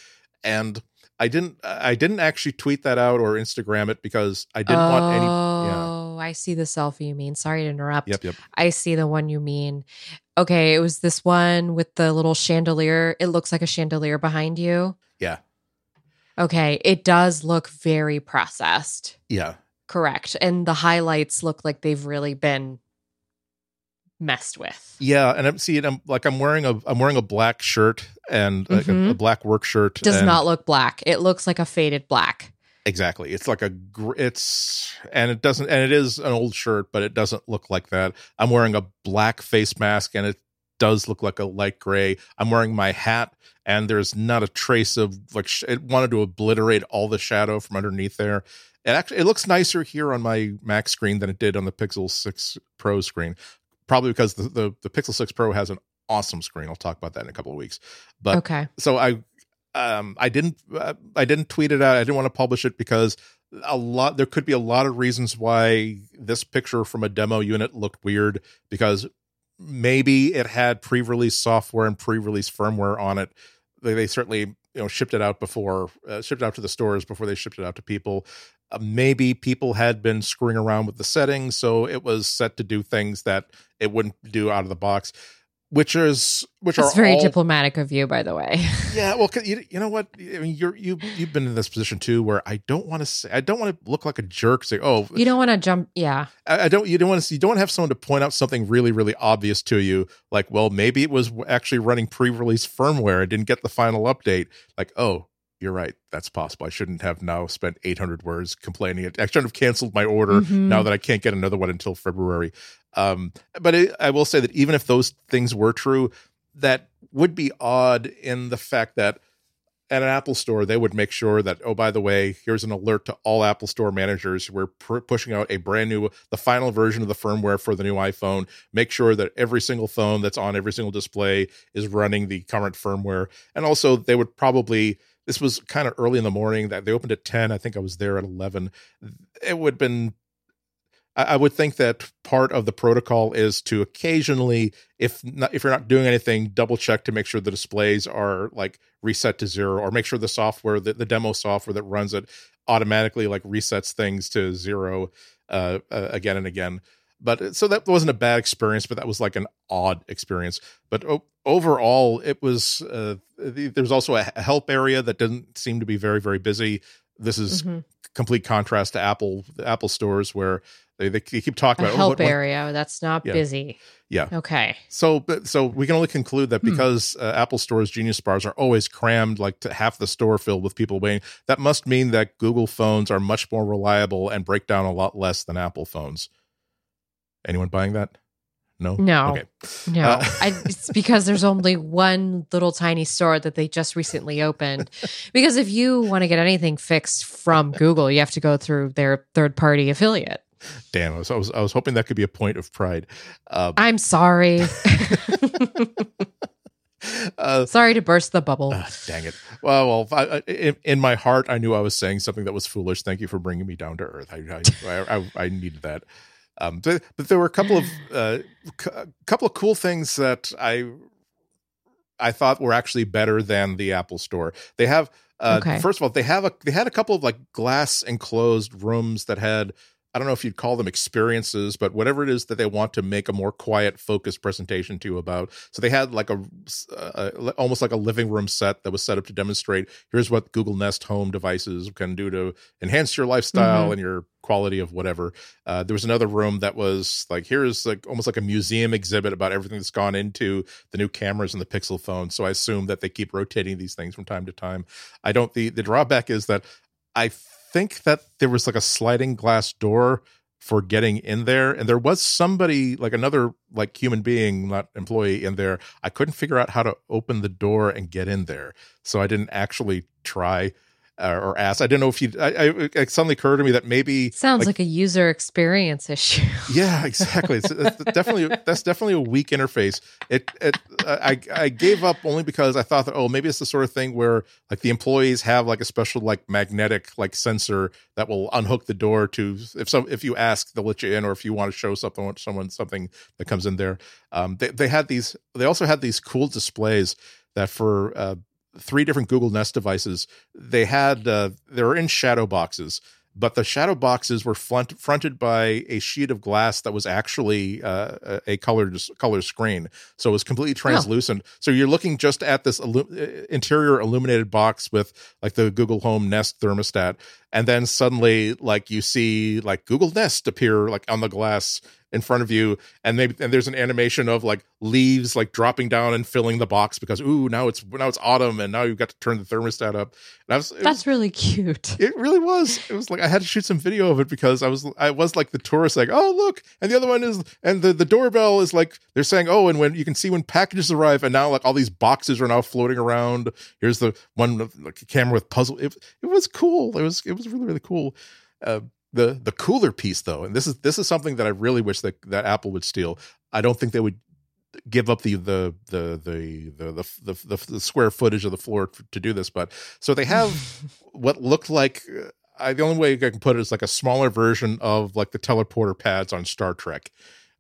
and I didn't I didn't actually tweet that out or Instagram it because I didn't oh, want any. Yeah. Oh, I see the selfie you mean. Sorry to interrupt. Yep. Yep. I see the one you mean. Okay, it was this one with the little chandelier. It looks like a chandelier behind you. Yeah. Okay, it does look very processed. Yeah. Correct. And the highlights look like they've really been messed with. Yeah, and I'm seeing I'm like I'm wearing a I'm wearing a black shirt and like a, Mhm. a black work shirt. Does not look black. It looks like a faded black. Exactly. It's like a gr- it's and it doesn't and it is an old shirt, but it doesn't look like that. I'm wearing a black face mask and it does look like a light gray. I'm wearing my hat and there's not a trace of like sh- it wanted to obliterate all the shadow from underneath there. It actually it looks nicer here on my Mac screen than it did on the Pixel 6 Pro screen. Probably because the the, the Pixel 6 Pro has an awesome screen. I'll talk about that in a couple of weeks. But okay. so I um I didn't uh, I didn't tweet it out. I didn't want to publish it because a lot there could be a lot of reasons why this picture from a demo unit looked weird because maybe it had pre-release software and pre-release firmware on it. They, they certainly you know shipped it out before uh, shipped out to the stores before they shipped it out to people. Uh, maybe people had been screwing around with the settings, so it was set to do things that it wouldn't do out of the box, which is which That's are very all, diplomatic of you, by the way. yeah, well, you, you know what? I mean, you're you you've been in this position too, where I don't want to say I don't want to look like a jerk. Say, oh, You don't want to jump. Yeah. I, I don't. You don't want to. You don't want to have someone to point out something really, really obvious to you. Like, well, maybe it was actually running pre-release firmware and didn't get the final update. Like, oh, you're right. That's possible. I shouldn't have now spent 800 words complaining. I shouldn't have canceled my order Mhm. now that I can't get another one until February. Um, but it, I will say that even if those things were true, that would be odd in the fact that at an Apple store, they would make sure that, oh, by the way, here's an alert to all Apple store managers. We're pr- pushing out a brand new, the final version of the firmware for the new iPhone. Make sure that every single phone that's on every single display is running the current firmware. And also, they would probably, this was kind of early in the morning that they opened at 10. I think I was there at 11. It would have been I would think that part of the protocol is to occasionally, if not, if you're not doing anything, double check to make sure the displays are like reset to zero, or make sure the software, the, the demo software that runs it, automatically like resets things to zero uh, uh, again and again. But uh, so that wasn't a bad experience, but that was like an odd experience. But o- overall, it was. Uh, the, there's also a help area that didn't seem to be very very busy. This is Mhm. complete contrast to Apple the Apple stores where they, they keep talking A about oh, help what- what- area that's not Yeah. busy. Yeah. Okay. So, but so we can only conclude that Hmm. because uh, Apple Store's Genius bars are always crammed, like to half the store filled with people waiting. That must mean that Google phones are much more reliable and break down a lot less than Apple phones. Anyone buying that? No. No. Okay. No, Uh, I, it's because there's only one little tiny store that they just recently opened. Because if you want to get anything fixed from Google, you have to go through their third party affiliate. Damn. I was, I was I was hoping that could be a point of pride. Uh, I'm sorry. uh, sorry to burst the bubble. Ah, dang it. Well, well, I, in, in my heart, I knew I was saying something that was foolish. Thank you for bringing me down to earth. I, I, I, needed that. Um, but, but there were a couple of uh, a couple of cool things that I I thought were actually better than the Apple Store. They have uh, Okay. first of all they have a they had a couple of like glass enclosed rooms that had I don't know if you'd call them experiences, but whatever it is that they want to make a more quiet, focused presentation to you about. So they had like a, uh, almost like a living room set that was set up to demonstrate here's what Google Nest Home devices can do to enhance your lifestyle Mhm. and your quality of whatever. Uh, there was another room that was like here's like almost like a museum exhibit about everything that's gone into the new cameras and the Pixel phone. So I assume that they keep rotating these things from time to time. I don't. The the drawback is that I think that there was like a sliding glass door for getting in there and there was somebody like another like human being not employee in there. I couldn't figure out how to open the door and get in there so i didn't actually try or ask i didn't know if you I, I it suddenly occurred to me that maybe Sounds like, a user experience issue. yeah, exactly. It's, it's definitely that's definitely a weak interface. It, it I I gave up only because I thought that oh maybe it's the sort of thing where like the employees have like a special like magnetic like sensor that will unhook the door to if some if you ask they'll let you in or if you want to show something someone something that comes in there. Um, they they had these they also had these cool displays that for uh, three different Google Nest devices. They had uh, they were in shadow boxes but the shadow boxes were front, fronted by a sheet of glass that was actually uh, a- colored color screen, so it was completely translucent. So you're looking just at this illu- interior illuminated box with like the Google Home Nest thermostat, and then suddenly like you see like Google Nest appear like on the glass in front of you, and maybe and there's an animation of like leaves like dropping down and filling the box because ooh now it's now it's autumn and now you've got to turn the thermostat up. And I was, it was That's really cute. it really was. It was like I had to shoot some video of it because I was I was like the tourist, like oh look, and the other one is and the the doorbell is like they're saying oh, and when you can see when packages arrive, and now like all these boxes are now floating around. Here's the one like a camera with puzzle. It it was cool. It was it was really really cool. Uh, the the cooler piece though, and this is this is something that I really wish that that Apple would steal. I don't think they would give up the the the the the the, the, the, the square footage of the floor to do this but so they have what looked like uh, I, the only way I can put it is like a smaller version of like the teleporter pads on Star Trek.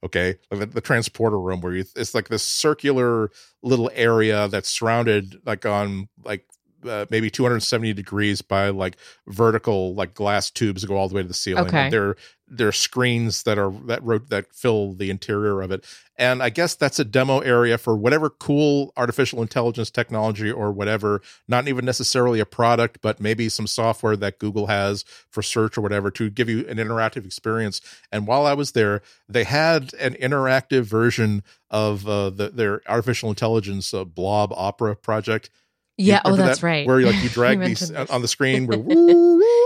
Okay, like the, the transporter room where you, it's like this circular little area that's surrounded like on like uh, maybe 270 degrees by like vertical like glass tubes that go all the way to the ceiling. Okay. And there there are screens that are that wrote that fill the interior of it. And I guess that's a demo area for whatever cool artificial intelligence technology or whatever, not even necessarily a product, but maybe some software that Google has for search or whatever to give you an interactive experience. And while I was there, they had an interactive version of uh, the, their artificial intelligence uh, blob opera project. You Yeah. Oh, that's that? right. Where like you drag these this. on the screen where woo, woo,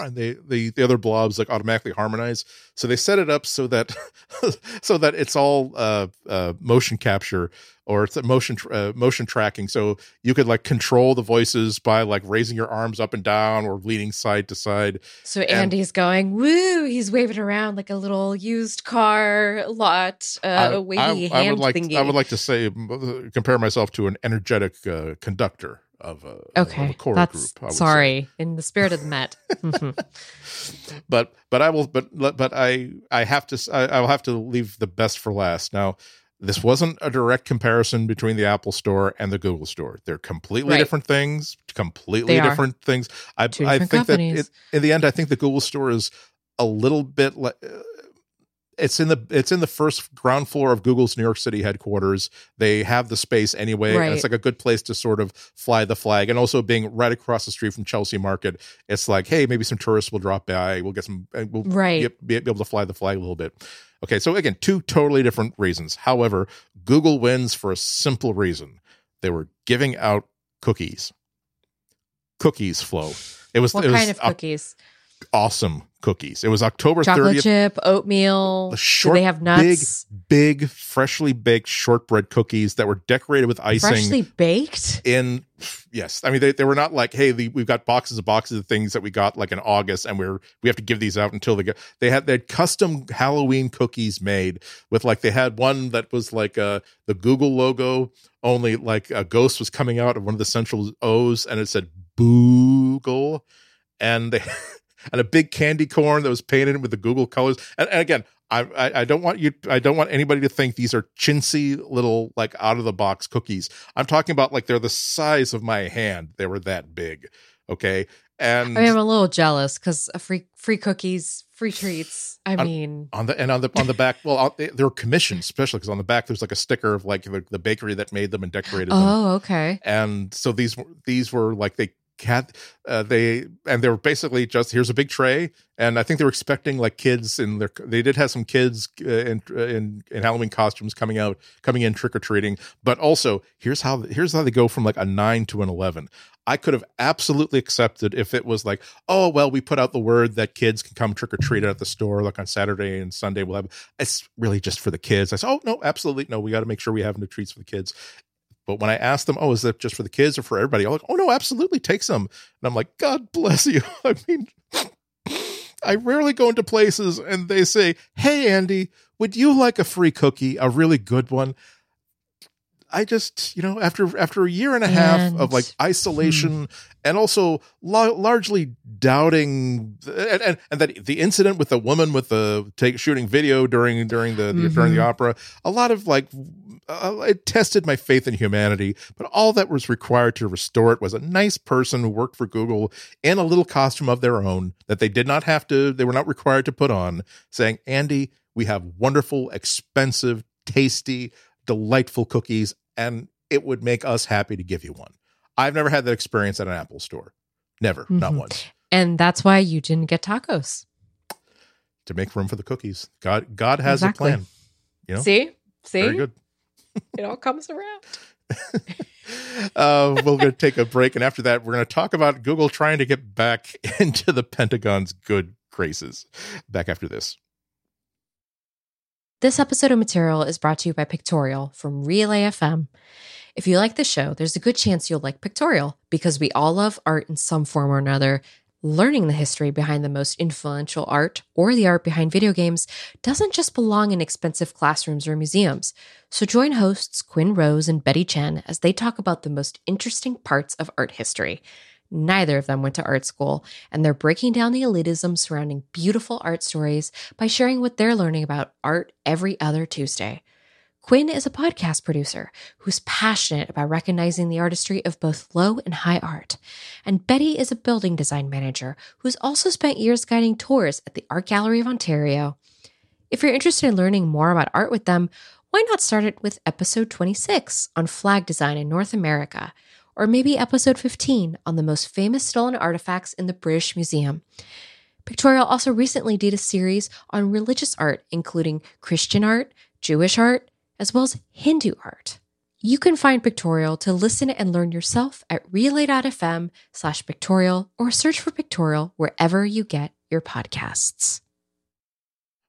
and they, the the other blobs like automatically harmonize. So they set it up so that so that it's all uh, uh, motion capture or it's a motion uh, motion tracking. So you could like control the voices by like raising your arms up and down or leaning side to side. So Andy's going, woo, he's waving around like a little used car lot, uh, I- wavy I, I hand would like thingy. I would like to say uh, compare myself to an energetic uh, conductor of a, of a okay, choral that's group. I would say. sorry. In the spirit of the Met. Mhm. but but I will but but I I have to I, I will have to leave the best for last. Now, this wasn't a direct comparison between the Apple Store and the Google Store. They're completely Right. different things. Completely different things. I Two I think companies. that it, in the end, I think the Google Store is a little bit like. It's in the it's in the first ground floor of Google's New York City headquarters. They have the space anyway, and it's like a good place to sort of fly the flag. And also being right across the street from Chelsea Market, it's like, hey, maybe some tourists will drop by. We'll get some, uh, we'll Right. get- be, able to fly the flag a little bit. Okay, so again, two totally different reasons. However, Google wins for a simple reason: they were giving out cookies. Cookies flow. It was What it was kind of a- cookies? Awesome cookies. It was October Chocolate thirtieth. chip, oatmeal. The Do they have nuts? big, big, freshly baked shortbread cookies that were decorated with icing. Freshly baked? in yes i mean they, they were not like hey the, we've got boxes of boxes of things that we got like in august and we're we have to give these out until they get they had they had custom halloween cookies made with like they had one that was like uh the google logo only like a ghost was coming out of one of the central o's and it said boogle and they and a big candy corn that was painted with the Google colors. And, and again, I, I, I don't want you. I don't want anybody to think these are chintzy little like out of the box cookies. I'm talking about like they're the size of my hand. They were that big. Okay, and I mean, I'm a little jealous because free free cookies, free treats. I on, mean, on the and on the on the back, well, they, they were commissioned, especially because on the back there's like a sticker of like the, the bakery that made them and decorated them. Oh, okay. And so these these were like they had uh, they and they were basically just here's a big tray and i think they were expecting like kids in their they did have some kids uh, in, in in halloween costumes coming out coming in trick-or-treating but also here's how here's how they go from like a 9 to an 11 i could have absolutely accepted if it was like oh well we put out the word that kids can come trick-or-treat at the store like on saturday and sunday we'll have it's really just for the kids. I said oh no absolutely no we got to make sure we have no treats for the kids but when I asked them, oh, is that just for the kids or for everybody? I'm like, oh, no, absolutely take some. And I'm like, God bless you. I mean, I rarely go into places and they say, hey, Andy, would you like a free cookie, a really good one? I just, you know, after after a year and a half and, of like isolation hmm. and also lo- largely doubting and, and, and that the incident with the woman with the take shooting video during during the, mm-hmm. during the opera, a lot of like uh, it tested my faith in humanity, but all that was required to restore it was a nice person who worked for Google in a little costume of their own that they did not have to, they were not required to put on, saying, Andy, we have wonderful, expensive, tasty, delightful cookies, and it would make us happy to give you one. I've never had that experience at an Apple store. Never, mm-hmm. not once. And that's why you didn't get tacos. To make room for the cookies. God God has exactly. a plan. You know? See? See? Very good. it all comes around. uh, we're going to take a break. And after that, we're going to talk about Google trying to get back into the Pentagon's good graces. Back after this. This episode of material is brought to you by Pictorial from Relay FM. If you like the show, there's a good chance you'll like Pictorial because we all love art in some form or another, learning the history behind the most influential art or the art behind video games doesn't just belong in expensive classrooms or museums. So join hosts Quinn Rose and Betty Chen as they talk about the most interesting parts of art history. Neither of them went to art school, and they're breaking down the elitism surrounding beautiful art stories by sharing what they're learning about art every other Tuesday. Quinn is a podcast producer who's passionate about recognizing the artistry of both low and high art. And Betty is a building design manager who's also spent years guiding tours at the Art Gallery of Ontario. If you're interested in learning more about art with them, why not start it with episode 26 on flag design in North America, or maybe episode 15 on the most famous stolen artifacts in the British Museum? Pictorial also recently did a series on religious art, including Christian art, Jewish art, as well as Hindu art. You can find Pictorial to listen and learn yourself at relay.fm slash pictorial or search for Pictorial wherever you get your podcasts.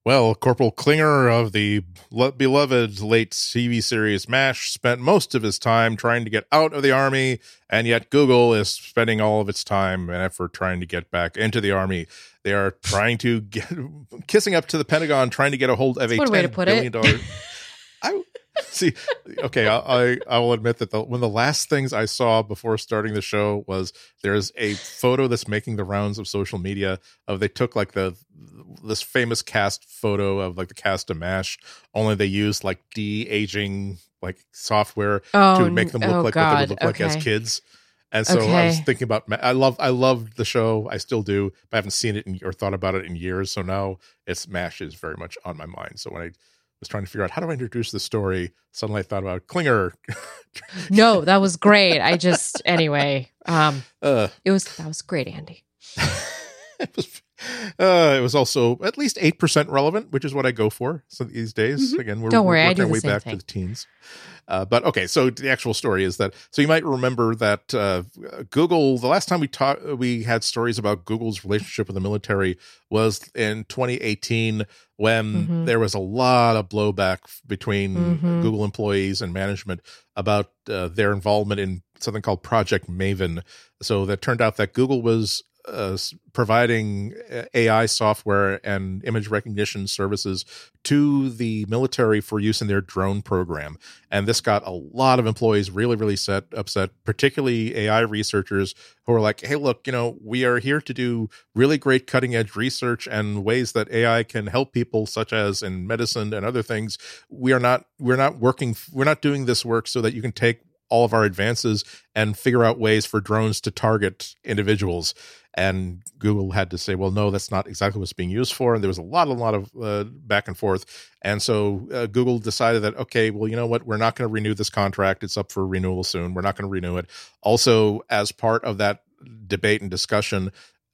Well, Corporal Klinger of the beloved late TV series MASH spent most of his time trying to get out of the Army, and yet Google is spending all of its time and effort trying to get back into the Army. They are trying to get kissing up to the Pentagon, trying to get a hold of That's a $10 billion. I see. Okay, I, I, I will admit that the, one of the last things I saw before starting the show was there's a photo that's making the rounds of social media of they took like the this famous cast photo of like the cast of Mash, only they used like de aging like software oh, to make them look oh like God. what they would look okay. like as kids. And so okay. I was thinking about I love I love the show I still do but I haven't seen it in, or thought about it in years so now it's Mash is very much on my mind so when I was trying to figure out how do I introduce the story. Suddenly I thought about Klinger. no, that was great. I just anyway, um uh, it was that was great, Andy. it was uh, it was also at least eight percent relevant, which is what I go for. So these days, mm-hmm. again, we're, Don't worry, we're do our way back thing. to the teens. Uh, but okay, so the actual story is that so you might remember that uh, Google the last time we talked we had stories about Google's relationship with the military was in 2018 when mm-hmm. there was a lot of blowback between mm-hmm. Google employees and management about uh, their involvement in something called Project Maven. So that turned out that Google was uh, providing uh, AI software and image recognition services to the military for use in their drone program. And this got a lot of employees really, really set, upset, particularly AI researchers who are like, hey, look, you know, we are here to do really great cutting edge research and ways that AI can help people, such as in medicine and other things. We are not, we're not working, we're not doing this work so that you can take all of our advances and figure out ways for drones to target individuals and Google had to say, well, no, that's not exactly what's being used for. And there was a lot, a lot of uh, back and forth. And so uh, Google decided that, okay, well, you know what? We're not going to renew this contract. It's up for renewal soon. We're not going to renew it. Also, as part of that debate and discussion,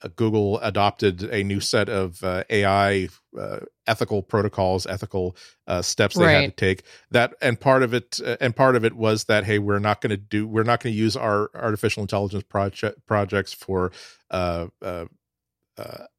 Google adopted a new set of uh, AI uh, ethical protocols, ethical uh, steps they right. had to take. That and part of it, uh, and part of it was that hey, we're not going to do, we're not going to use our artificial intelligence project projects for uh,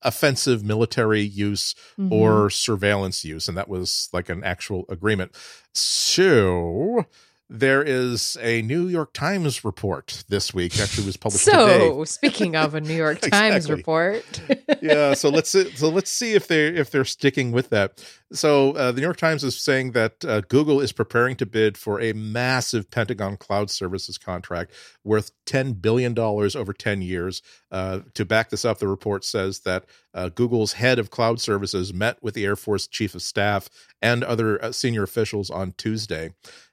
offensive military use mm-hmm. or surveillance use, and that was like an actual agreement. So there is a New York Times report this week. Actually, was published. So, today. speaking of a New York Times report, yeah. So let's so let's see if they if they're sticking with that. So uh, the New York Times is saying that uh, Google is preparing to bid for a massive Pentagon cloud services contract worth ten billion dollars over ten years. Uh, to back this up, the report says that uh, Google's head of cloud services met with the Air Force chief of staff and other uh, senior officials on Tuesday.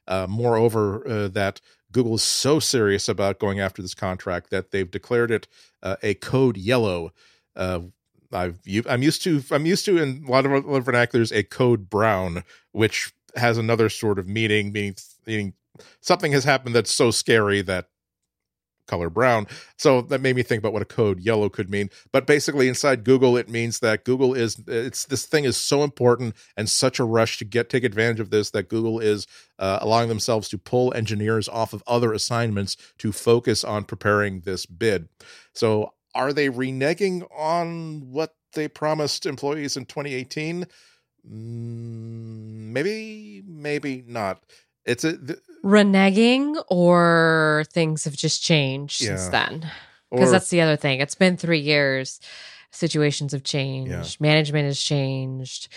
Uh, moreover, uh, that Google is so serious about going after this contract that they've declared it uh, a code yellow. Uh, I've I'm used to I'm used to in a lot of other vernaculars a code brown, which has another sort of meaning, meaning meaning something has happened that's so scary that color brown. So that made me think about what a code yellow could mean. But basically, inside Google, it means that Google is it's this thing is so important and such a rush to get take advantage of this that Google is uh, allowing themselves to pull engineers off of other assignments to focus on preparing this bid. So are they reneging on what they promised employees in 2018? Mm, maybe, maybe not. It's a th- reneging or things have just changed yeah. since then. Because that's the other thing. It's been three years. Situations have changed. Yeah. Management has changed.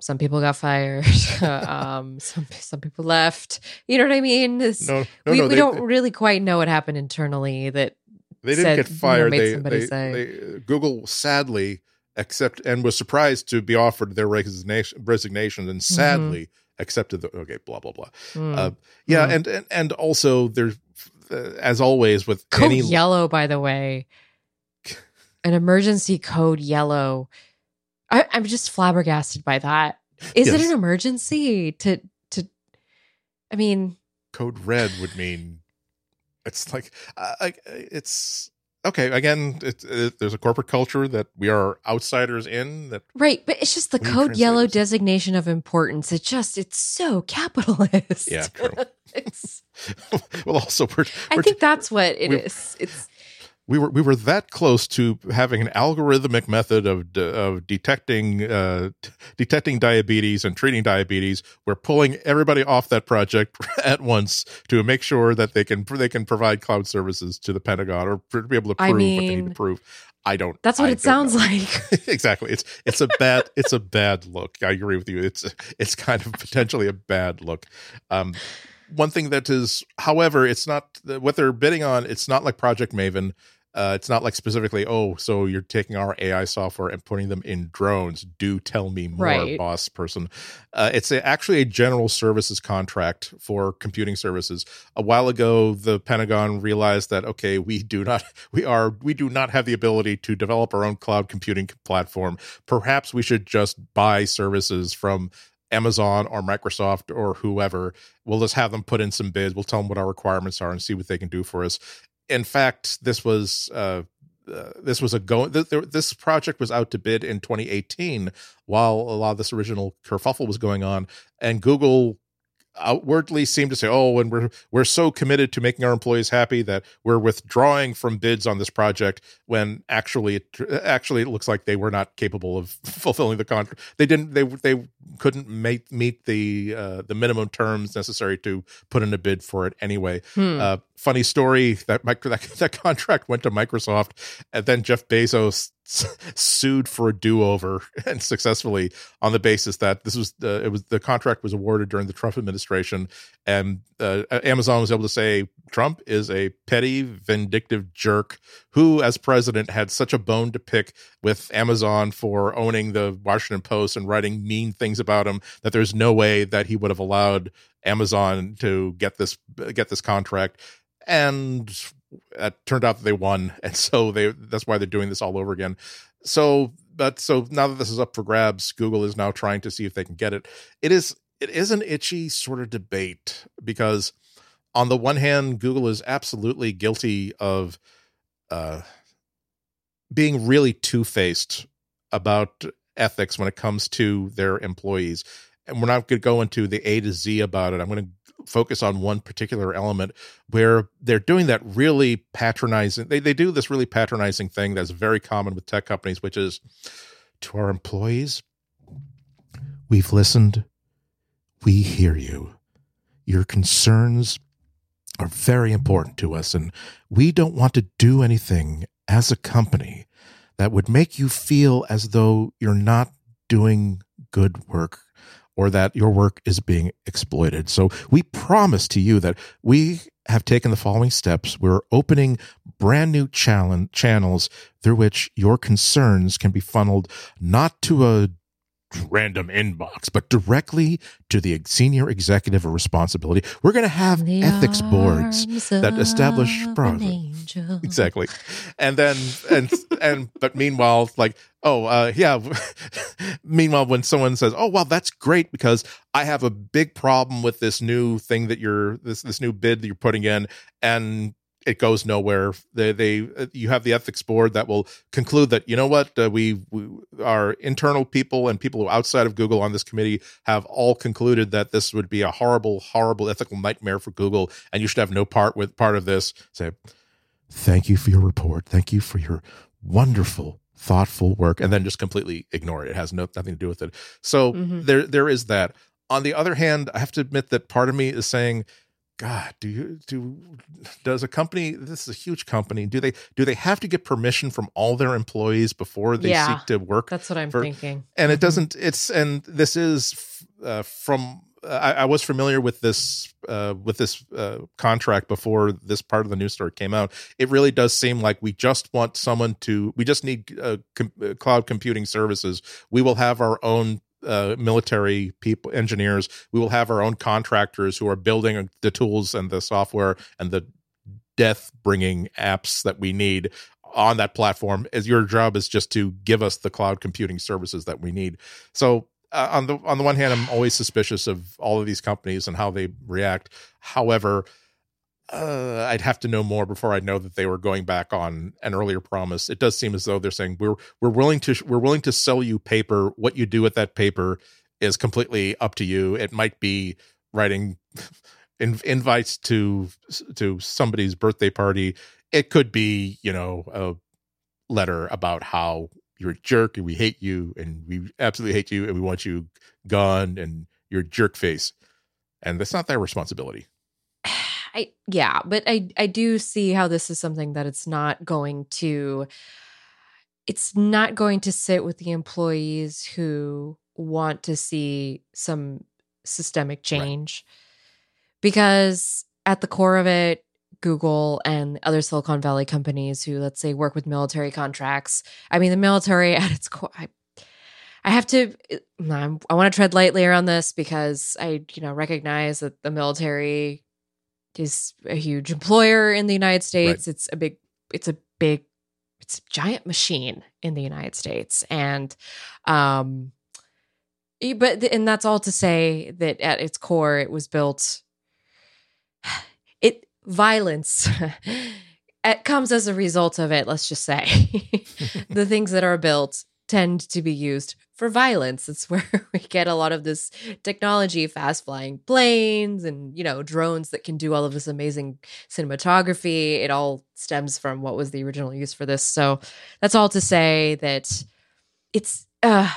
Some people got fired. um, some some people left. You know what I mean? This, no, no, we, no, we they, don't really quite know what happened internally. That they didn't said, get fired. You know, they, they, they, Google sadly accept and was surprised to be offered their resignation, resignation and mm-hmm. sadly. Mm-hmm accepted the okay blah blah blah mm. uh, yeah mm. and, and and also there's uh, as always with code any yellow by the way an emergency code yellow I, i'm just flabbergasted by that is yes. it an emergency to to i mean code red would mean it's like uh, it's okay again it, it, uh, there's a corporate culture that we are outsiders in that right but it's just the code yellow designation of importance. It just it's so capitalist. Yeah true. It's well also we're, we're i think that's what it is. It's we were we were that close to having an algorithmic method of de, of detecting uh, t- detecting diabetes and treating diabetes. We're pulling everybody off that project at once to make sure that they can they can provide cloud services to the Pentagon or to be able to prove I mean, what they need to prove. I don't. That's what I it sounds know. like. exactly. It's it's a bad it's a bad look. I agree with you. It's it's kind of potentially a bad look. Um, one thing that is, however, it's not what they're bidding on. It's not like Project Maven uh, it's not like specifically, oh, so you're taking our AI software and putting them in drones. Do tell me more, right. boss person. Uh, it's a, actually a general services contract for computing services. A while ago, the Pentagon realized that okay, we do not, we are, we do not have the ability to develop our own cloud computing platform. Perhaps we should just buy services from Amazon or Microsoft or whoever. We'll just have them put in some bids. We'll tell them what our requirements are and see what they can do for us in fact, this was uh, uh, this was a go. Th- th- this project was out to bid in 2018, while a lot of this original kerfuffle was going on, and Google outwardly seemed to say, "Oh, and we're we're so committed to making our employees happy that we're withdrawing from bids on this project." When actually, it actually it looks like they were not capable of fulfilling the contract. They didn't. They they couldn't make meet the uh, the minimum terms necessary to put in a bid for it anyway. Hmm. Uh, funny story that, micro, that that contract went to Microsoft, and then Jeff Bezos sued for a do-over and successfully on the basis that this was uh, it was the contract was awarded during the Trump administration and uh, Amazon was able to say Trump is a petty vindictive jerk who as president had such a bone to pick with Amazon for owning the Washington Post and writing mean things about him that there's no way that he would have allowed Amazon to get this get this contract. And it turned out that they won. And so they that's why they're doing this all over again. So but so now that this is up for grabs google is now trying to see if they can get it. It is it is an itchy sort of debate because on the one hand google is absolutely guilty of uh being really two-faced about ethics when it comes to their employees. And we're not going to go into the a to z about it. I'm going to focus on one particular element where they're doing that really patronizing they, they do this really patronizing thing that's very common with tech companies which is to our employees we've listened we hear you. Your concerns are very important to us and we don't want to do anything as a company that would make you feel as though you're not doing good work or that your work is being exploited. So we promise to you that we have taken the following steps. We're opening brand new channels through which your concerns can be funneled not to a random inbox, but directly to the senior executive of responsibility. We're going to have The ethics boards that establish arms of process. an exactly and then and and but meanwhile like oh uh yeah meanwhile when someone says oh well that's great because i have a big problem with this new thing that you're this this new bid that you're putting in and it goes nowhere. They they you have the ethics board that will conclude that you know what uh, we, we our internal people and people outside of google on this committee have all concluded that this would be a horrible horrible ethical nightmare for google and you should have no part with part of this. Say thank you for your report. Thank you for your wonderful thoughtful work and then just completely ignore it. It has no, nothing to do with it. So Mhm. there there is that. On the other hand i have to admit that part of me is saying god do you do does a company this is a huge company do they do they have to get permission from all their employees before they Yeah. seek to work That's what I'm For- thinking. and it Mhm. doesn't it's and this is uh, from I, I was familiar with this uh, with this uh, contract before this part of the news story came out. It really does seem like we just want someone to. We just need uh, com- uh, cloud computing services. We will have our own uh, military people, engineers. We will have our own contractors who are building the tools and the software and the death bringing apps that we need on that platform. As your job is just to give us the cloud computing services that we need. So uh, on the on the one hand i'm always suspicious of all of these companies and how they react. However uh, I'd have to know more before I know that they were going back on an earlier promise. It does seem as though they're saying we're we're willing to we're willing to sell you paper. What you do with that paper is completely up to you. It might be writing in, invites to to somebody's birthday party. It could be you know a letter about how you're a jerk and we hate you and we absolutely hate you and we want you gone and you're jerk face. And that's not their responsibility. I yeah, but I I do see how this is something that it's not going to it's not going to sit with the employees who want to see some systemic change. Because at the core of it, Google and other Silicon Valley companies who let's say work with military contracts. I mean the military at its core I, I have to eh, I'm, I want to tread lightly around this because I you know recognize that the military is a huge employer in the United States. It's a big, it's a big, it's a giant machine in the United States, and um, but and that's all to say that at its core, it was built. It violence. It comes as a result of it. Let's just say the things that are built tend to be used for violence. It's where we get a lot of this technology, fast flying planes and, you know, drones that can do all of this amazing cinematography. It all stems from what was the original use for this. So that's all to say that it's uh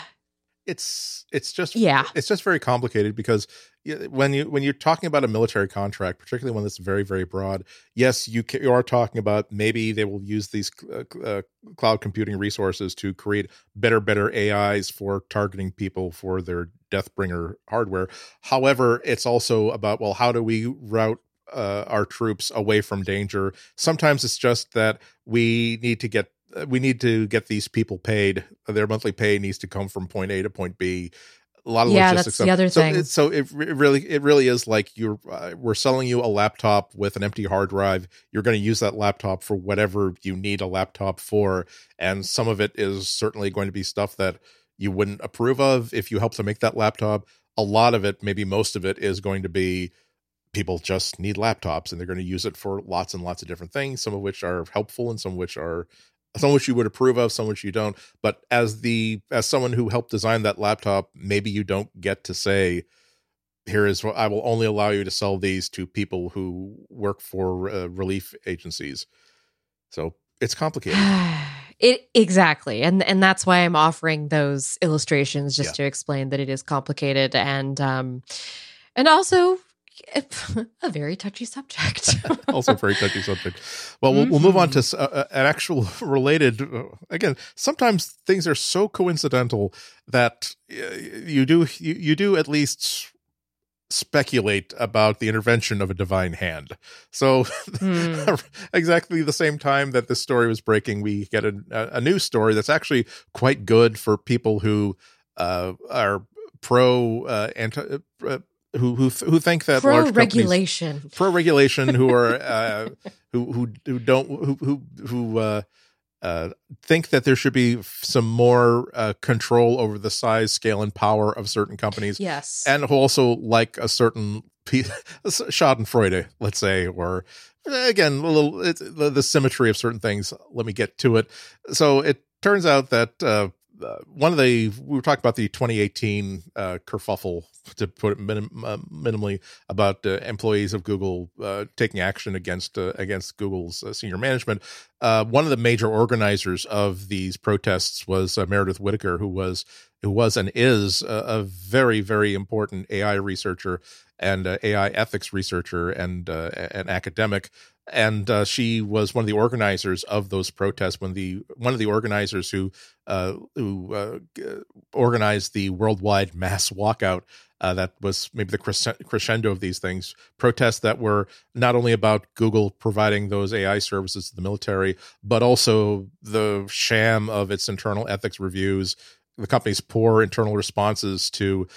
it's it's just yeah it's just very complicated because when you when you're talking about a military contract particularly one that's very very broad yes you, can, you are talking about maybe they will use these uh, uh, cloud computing resources to create better better ais for targeting people for their deathbringer hardware however it's also about well how do we route uh, our troops away from danger sometimes it's just that we need to get uh, we need to get these people paid. Their monthly pay needs to come from point A to point B. A lot of yeah, logistics. that's the other so thing. It, so it, it really, it really is like you're. Uh, we're selling you a laptop with an empty hard drive. You're going to use that laptop for whatever you need a laptop for, and some of it is certainly going to be stuff that you wouldn't approve of if you helped to make that laptop. A lot of it, maybe most of it, is going to be people just need laptops and they're going to use it for lots and lots of different things some of which are helpful and some of which are some which you would approve of, some which you don't. But as the as someone who helped design that laptop, maybe you don't get to say, "Here is what I will only allow you to sell these to people who work for uh, relief agencies." So it's complicated. it exactly, and and that's why I'm offering those illustrations just yeah. to explain that it is complicated and um and also a very touchy subject. also, very touchy subject. Well, we'll, mm-hmm. we'll move on to uh, uh, an actual related. Uh, again, sometimes things are so coincidental that uh, you do you, you do at least speculate about the intervention of a divine hand. So, mm. exactly the same time that this story was breaking, we get a, a news story that's actually quite good for people who uh, are pro uh, anti. Uh, who who who think that pro regulation, pro regulation, who are uh, who who who don't who who who uh, uh, think that there should be some more uh, control over the size, scale, and power of certain companies. Yes, and who also like a certain piece, Schadenfreude, let's say, or again, a little the, the, symmetry of certain things. Let me get to it. So it turns out that uh, one of the we were talking about the 2018 uh, kerfuffle to put it minim, uh, minimally about uh, employees of Google uh, taking action against uh, against Google's senior management. one of the major organizers of these protests was Meredith Whittaker, who was who was and is a very very important AI researcher and AI ethics researcher and an academic and uh, she was one of the organizers of those protests. When the one of the organizers who uh, who uh, organized the worldwide mass walkout uh, that was maybe the crescendo of these things protests that were not only about Google providing those AI services to the military, but also the sham of its internal ethics reviews, the company's poor internal responses to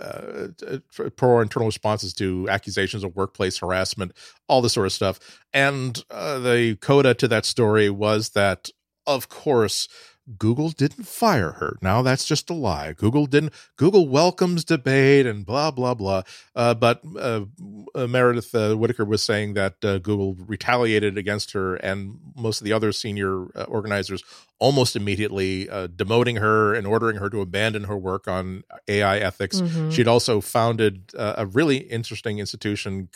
uh, uh, poor internal responses to accusations of workplace harassment, all this sort of stuff. And uh, the coda to that story was that, of course, Google didn't fire her. Now that's just a lie. Google didn't. Google welcomes debate and blah blah blah. Uh, but uh, uh Meredith Whittaker was saying that uh, Google retaliated against her and most of the other senior uh, organizers almost immediately, demoting her and ordering her to abandon her work on AI ethics. Mm-hmm. She'd also founded a really interesting institution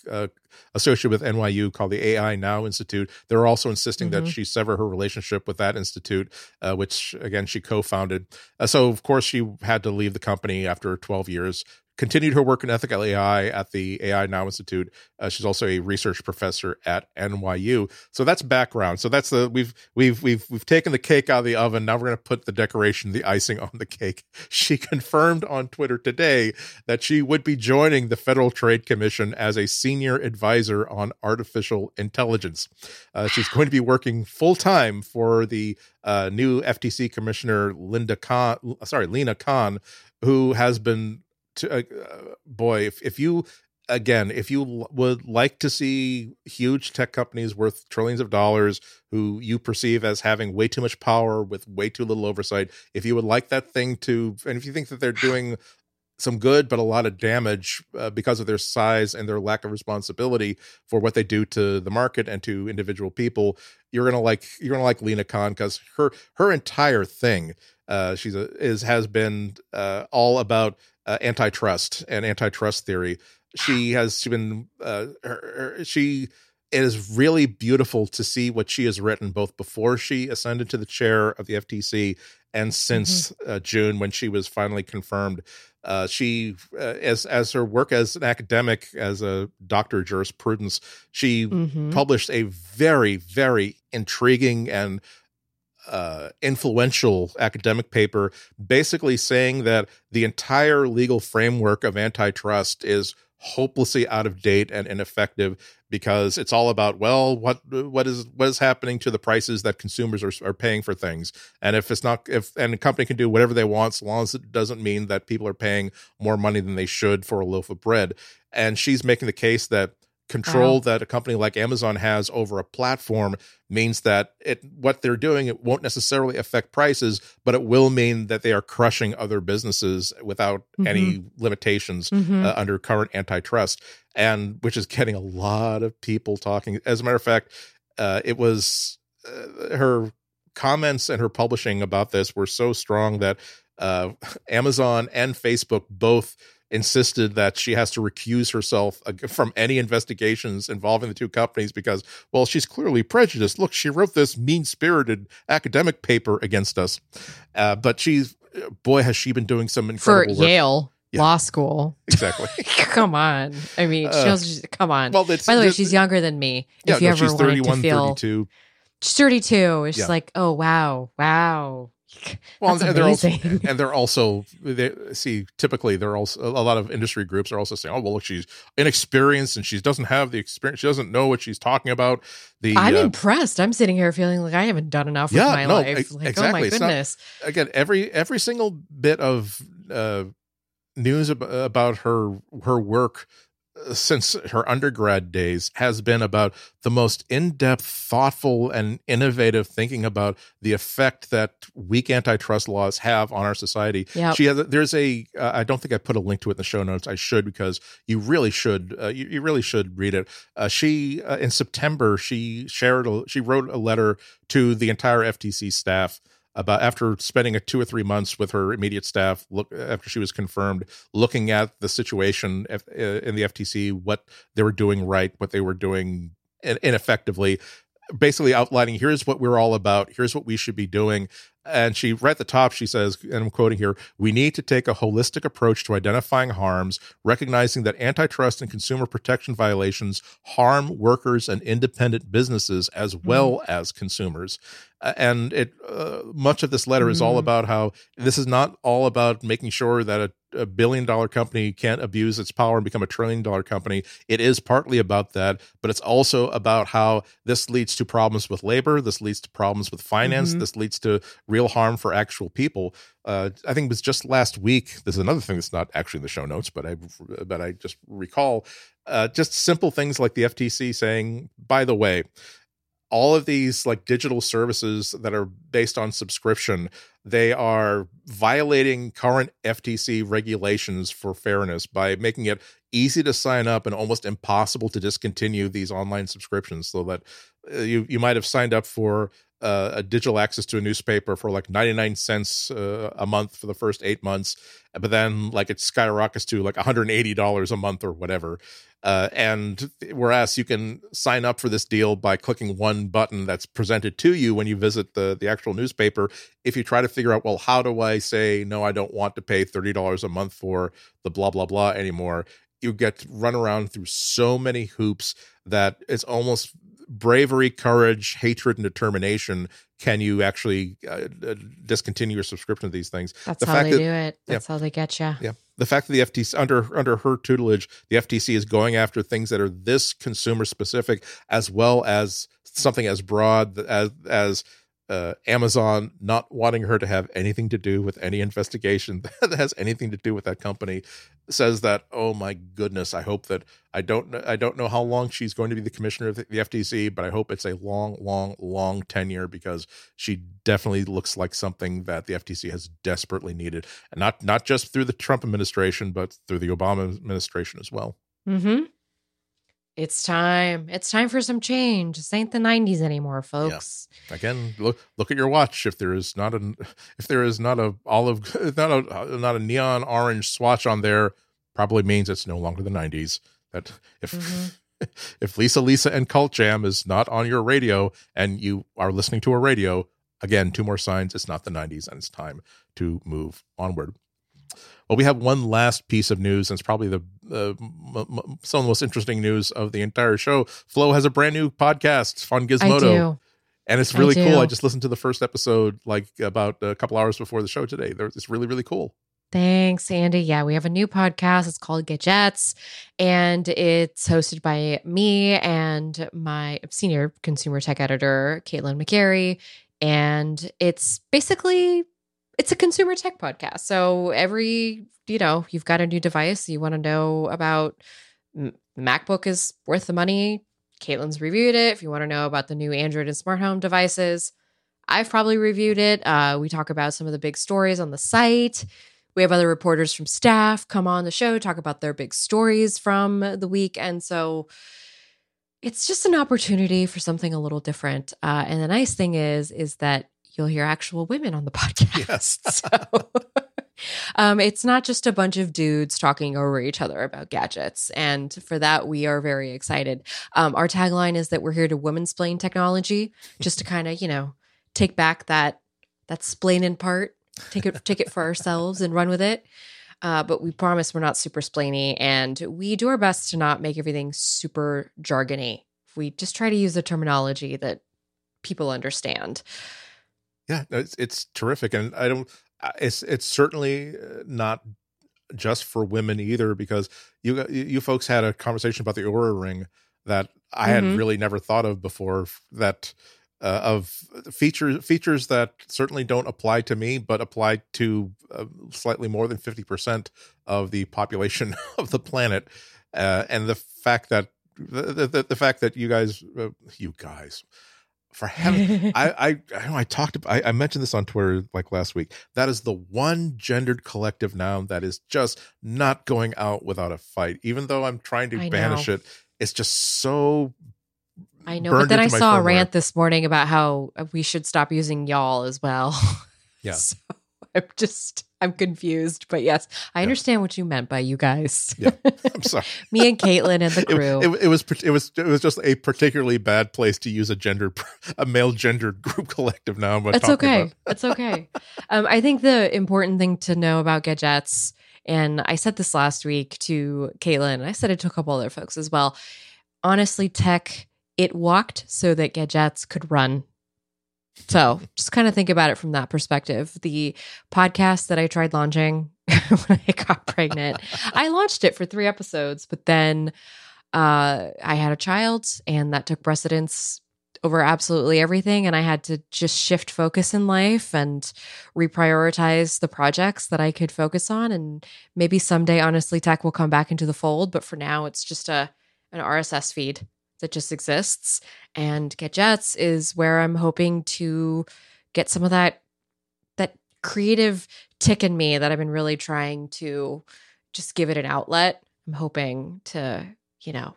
associated with NYU called the AI Now Institute. They're also insisting mm-hmm. that she sever her relationship with that institute, uh, which again she co-founded. Uh, so of course she had to leave the company after 12 years continued her work in ethical AI at the AI Now Institute. Uh, she's also a research professor at NYU. So that's background. So that's the we've we've we've we've taken the cake out of the oven. Now we're going to put the decoration, the icing on the cake. She confirmed on Twitter today that she would be joining the Federal Trade Commission as a senior advisor on artificial intelligence. Uh, she's going to be working full time for the uh, new FTC commissioner Linda Khan. Sorry, Lina Khan, who has been to uh, boy if, if you again if you would like to see huge tech companies worth trillions of dollars who you perceive as having way too much power with way too little oversight if you would like that thing to and if you think that they're doing some good but a lot of damage uh, because of their size and their lack of responsibility for what they do to the market and to individual people you're gonna like you're gonna like Lina Khan because her her entire thing uh, she's a is has been uh, all about uh, antitrust and antitrust theory. She has she been uh, her, her, she it is really beautiful to see what she has written both before she ascended to the chair of the FTC and since mm-hmm. uh, June when she was finally confirmed. Uh, she, uh, as as her work as an academic, as a doctor of jurisprudence, she mm-hmm. published a very very intriguing and uh, influential academic paper, basically saying that the entire legal framework of antitrust is hopelessly out of date and ineffective because it's all about well what what is what is happening to the prices that consumers are, are paying for things? And if it's not if and a company can do whatever they want so long as it doesn't mean that people are paying more money than they should for a loaf of bread. And she's making the case that control that a company like Amazon has over a platform means that it what they're doing it won't necessarily affect prices but it will mean that they are crushing other businesses without mm-hmm. any limitations mm-hmm. uh, under current antitrust and which is getting a lot of people talking as a matter of fact uh, it was uh, her comments and her publishing about this were so strong that uh, Amazon and Facebook both insisted that she has to recuse herself from any investigations involving the two companies because, well, she's clearly prejudiced. Look, she wrote this mean spirited academic paper against us. Uh, but she's, boy, has she been doing some incredible For work. Yale. Yeah. Law school. Exactly. come on. I mean, she uh, come on. Well, By the way, she's younger than me. Yeah, if you no, ever she's 31, to feel, 32. She's 32. It's yeah. like, oh, wow. Wow. Well, and they're also, and they're also they see typically they're also a lot of industry groups are also saying, oh well, look, she's inexperienced and she doesn't have the experience. She doesn't know what she's talking about. The I'm uh, impressed. I'm sitting here feeling like I haven't done enough yeah, with my no, life. Like, exactly. oh my goodness. Not, again, every every single bit of uh, news ab- about her her work since her undergrad days has been about the most in-depth thoughtful and innovative thinking about the effect that weak antitrust laws have on our society. Yep. she has there's a uh, I don't think i put a link to it in the show notes. I should because you really should uh, you, you, really should read it. Uh, she uh, in september she shared a, she wrote a letter to the entire ftc staff about after spending a two or three months with her immediate staff look after she was confirmed looking at the situation uh, in the ftc what they were doing right what they were doing ineffectively basically outlining here's what we're all about. Here's what we should be doing and she right at the top she says and i'm quoting here we need to take a holistic approach to identifying harms recognizing that antitrust and consumer protection violations harm workers and independent businesses as mm-hmm. well mm. as consumers and it uh, much of this letter mm. is all mm-hmm. about how this is not all about making sure that a a billion dollar company can't abuse its power and become a trillion dollar company. It is partly about that, but it's also about how this leads to problems with labor. This leads to problems with finance. Mm-hmm. This leads to real harm for actual people. Uh, I think it was just last week. This is another thing that's not actually in the show notes, but I but I just recall uh, just simple things like the FTC saying, by the way, all of these like digital services that are based on subscription they are violating current FTC regulations for fairness by making it easy to sign up and almost impossible to discontinue these online subscriptions so that uh, you you might have signed up for uh, a digital access to a newspaper for like 99 cents uh, a month for the first eight months but then like it skyrockets to like $180 a month or whatever. Uh, and whereas you can sign up for this deal by clicking one button that's presented to you when you visit the the actual newspaper if you try to figure out well how do i say no i don't want to pay $30 a month for the blah blah blah anymore you get run around through so many hoops that it's almost bravery, courage, hatred, and determination can you actually uh, uh, discontinue your subscription to these things. That's the how they that, do it. That's yeah, how they get you. Yeah. The fact that the FTC under under her tutelage, the FTC is going after things that are this consumer specific, as well as something as broad as as uh, Amazon not wanting her to have anything to do with any investigation that has anything to do with that company says that oh my goodness I hope that I don't I don't know how long she's going to be the commissioner of the FTC but I hope it's a long long long tenure because she definitely looks like something that the FTC has desperately needed and not not just through the Trump administration but through the Obama administration as well. Mhm. It's time. It's time for some change. This ain't the 90s anymore, folks. Again, look look at your watch. If there is not a if there is not a olive not a not a neon orange swatch on there, probably means it's no longer the 90s. That if Mhm. if Lisa Lisa and Cult Jam is not on your radio and you are listening to a radio, again, two more signs it's not the 90s and it's time to move onward. Well, we have one last piece of news, and it's probably the uh, m- m- some of the most interesting news of the entire show. Flo has a brand new podcast, Fun I Gizmodo, do. and it's I really cool. I just listened to the first episode like about a couple hours before the show today. It's really really cool. Thanks, Andy. Yeah, we have a new podcast. It's called Gadgettes, and it's hosted by me and my senior consumer tech editor, Caitlin McGarry. And it's basically it's a consumer tech podcast. So every you know you've got a new device you want to know about. MacBook is worth the money. Caitlin's reviewed it. If you want to know about the new Android and smart home devices, I've probably reviewed it. Uh, we talk about some of the big stories on the site. We have other reporters from staff come on the show, talk about their big stories from the week. And so it's just an opportunity for something a little different. Uh, and the nice thing is, is that you'll hear actual women on the podcast. Yes. so um, it's not just a bunch of dudes talking over each other about gadgets. And for that, we are very excited. Um, our tagline is that we're here to women's splain technology, just to kind of, you know, take back that that splaining part, take it take it for ourselves and run with it. Uh, but we promise we're not super splainy, and we do our best to not make everything super jargony. We just try to use the terminology that people understand. Yeah, it's it's terrific, and I don't. uh, It's it's certainly uh, not just for women either, because you you folks had a conversation about the Oura Ring that I had Mhm. really never thought of before. That uh, of features features that certainly don't apply to me, but apply to uh, slightly more than fifty percent of the population of the planet, uh, and the fact that the, the the fact that you guys uh, you guys for heaven I, I I know I talked about I, I mentioned this on Twitter like last week. That is the one gendered collective noun that is just not going out without a fight. Even though I'm trying to I banish know. it, it's just so I know, but then I saw a rant this morning about how we should stop using y'all as well. Yeah. so I'm just I'm confused, but yes, I Yeah. understand what you meant by you guys. Yeah. I'm sorry. Me and Caitlin and the It, crew. it, it was it was it was just a particularly bad place to use a gender a male gendered group collective Now It's okay. about. It's okay. um, I think the important thing to know about gadgets, and I said this last week to Caitlin, and I said it to a couple other folks as well. Honestly, tech it walked so that Gadgettes could run. So just kind of think about it from that perspective. The podcast that I tried launching when I got pregnant, I launched it for three episodes, but then uh, I had a child, and that took precedence over absolutely everything. And I had to just shift focus in life and reprioritize the projects that I could focus on. And maybe someday, honestly, tech will come back into the fold. But for now, it's just a an RSS feed that just exists. And Gadgettes is where I'm hoping to get some of that that creative tick in me that I've been really trying to just give it an outlet. I'm hoping to, you know,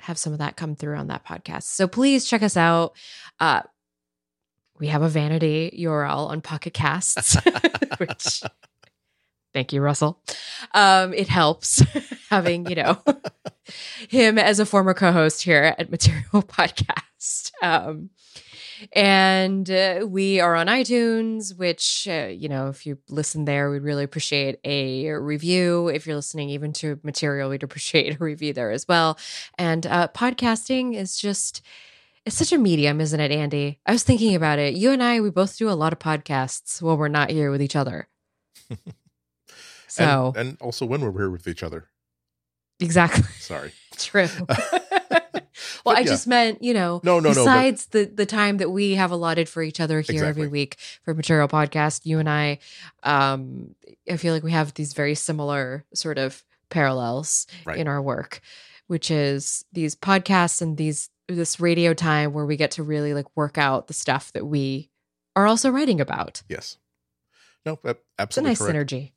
have some of that come through on that podcast. So please check us out. Uh, we have a vanity URL on Pocket Casts, which thank you, Russell. Um, it helps having, you know, him as a former co-host here at Material Podcast. Um, and uh, we are on iTunes, which, uh, you know, if you listen there, we'd really appreciate a review. If you're listening even to material, we'd appreciate a review there as well. And uh, podcasting is just, it's such a medium, isn't it, Andy? I was thinking about it. You and I, we both do a lot of podcasts while we're not here with each other. So, and, and also when we're here with each other. exactly Sorry. true. well, But I yeah. just meant, you know, No, no, no. But besides the the time that we have allotted for each other here Exactly. every week for material podcast you and i um i feel like we have these very similar sort of parallels Right. in our work which is these podcasts and these this radio time where we get to really like work out the stuff that we are also writing about yes. No, that, it's a absolutely nice correct. synergy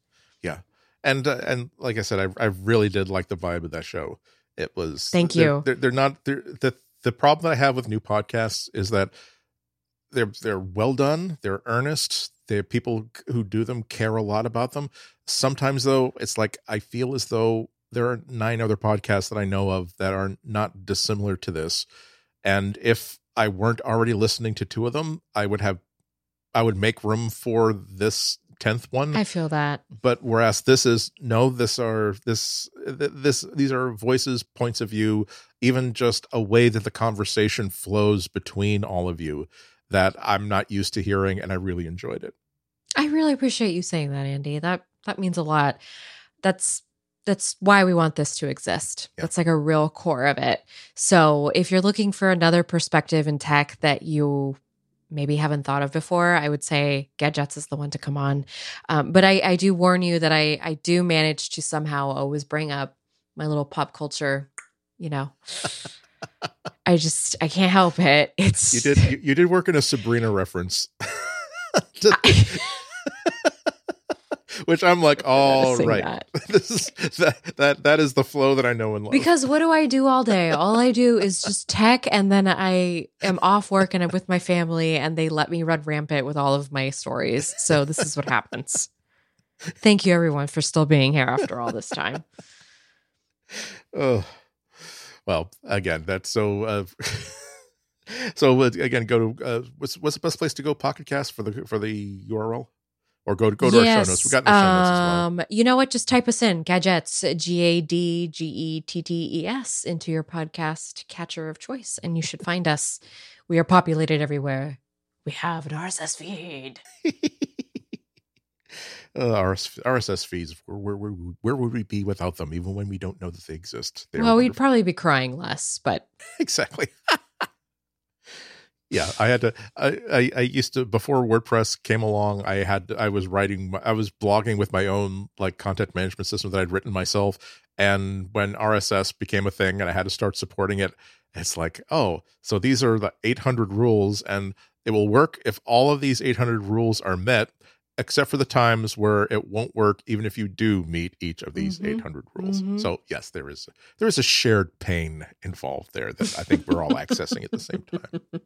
and uh, and like I said, I I really did like the vibe of that show. It was. Thank they're- you. They're, they're not. They're, the the problem that I have with new podcasts is that they're they're well done. They're earnest. They're people who do them care a lot about them. Sometimes though, it's like I feel as though there are nine other podcasts that I know of that are not dissimilar to this. And if I weren't already listening to two of them, I would have I would make room for this tenth one I feel that. but whereas this is no this are this this these are voices points of view even just a way that the conversation flows between all of you that i'm not used to hearing and i really enjoyed it I really appreciate you saying that, Andy. That that means a lot. That's that's why we want this to exist. Yeah. That's like a real core of it. So, if you're looking for another perspective in tech that you maybe haven't thought of before, I would say Gadgettes is the one to come on. Um, but I, I do warn you that I I do manage to somehow always bring up my little pop culture. You know, I just I can't help it. It's you did you, you did work in a sabrina reference which i'm like all right, that. this is that, that that is the flow that i know and love Because what do I do all day? All I do is just tech, and then I am off work and I'm with my family, and they let me run rampant with all of my stories. So this is what happens. Thank you, everyone, for still being here after all this time. Oh, well, again, that's so. Uh, so uh, again, go to uh, what's what's the best place to go? Pocket Cast for the for the URL, or go to go to our show notes. We got the show notes as well. um, you know what? Just type us in Gadgettes, G A D G E T T E S, into your podcast catcher of choice, and you should find us. We are populated everywhere. We have an RSS feed. uh, RS, RSS feeds. Where, where where would we be without them? Even when we don't know that they exist. They're well, we'd probably be crying less, but exactly. yeah, I had to. I, I I used to before WordPress came along. I had I was writing. I was blogging with my own like content management system that I'd written myself. And when RSS became a thing, and I had to start supporting it, it's like, oh, so these are the 800 rules, and it will work if all of these 800 rules are met. Except for the times where it won't work, even if you do meet each of these Mhm. 800 rules. Mhm. So yes, there is there is a shared pain involved there that I think we're all accessing at the same time.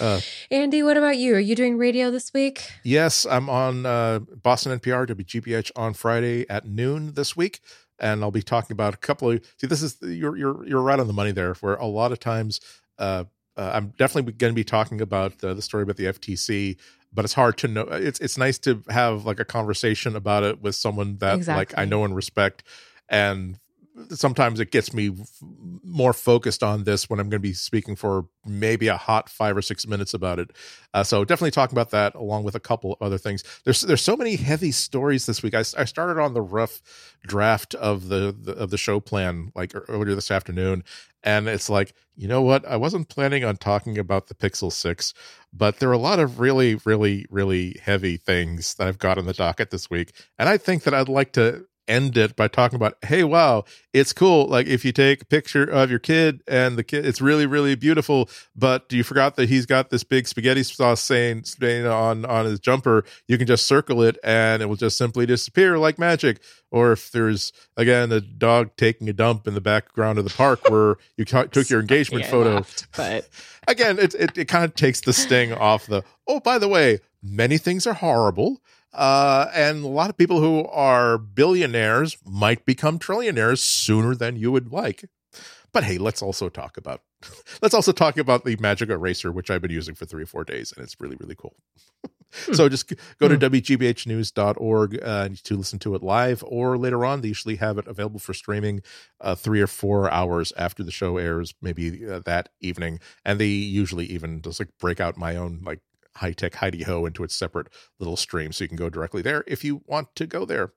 Uh, Andy, what about you? Are you doing radio this week? yes, I'm on uh, Boston NPR WGBH on Friday at noon this week, and I'll be talking about a couple of. See, this is you're you're you're right on the money there. Where a lot of times, uh, uh, I'm definitely going to be talking about the, the story about the FTC, but it's hard to know. Uh, it's it's nice to have like a conversation about it with someone that like I know and respect, and sometimes it gets me more focused on this when I'm going to be speaking for maybe a hot five or six minutes about it. Uh, so definitely talking about that along with a couple other things. There's there's so many heavy stories this week. I, I started on the rough draft of the, the of the show plan like earlier this afternoon, and it's like you know what? I wasn't planning on talking about the Pixel Six, but there are a lot of really really really heavy things that I've got on the docket this week, and I think that I'd like to end it by talking about hey wow it's cool like if you take a picture of your kid and the kid it's really really beautiful but you forgot that he's got this big spaghetti sauce saying stain on on his jumper? You can just circle it and it will just simply disappear like magic. Or if there's again a dog taking a dump in the background of the park where you ca- took your engagement photo. laughed, but again it, it, it kind of takes the sting off the oh by the way many things are horrible uh, and a lot of people who are billionaires might become trillionaires sooner than you would like. But hey let's also talk about let's also talk about the magic eraser which i've been using for three or four days and it's really really cool. So just go to wgbhnews.org uh, to listen to it live or later on they usually have it available for streaming uh, three or four hours after the show airs maybe uh, that evening. And they usually even just like break out my own like high tech Heidi Ho into its separate little stream, so you can go directly there if you want to go there.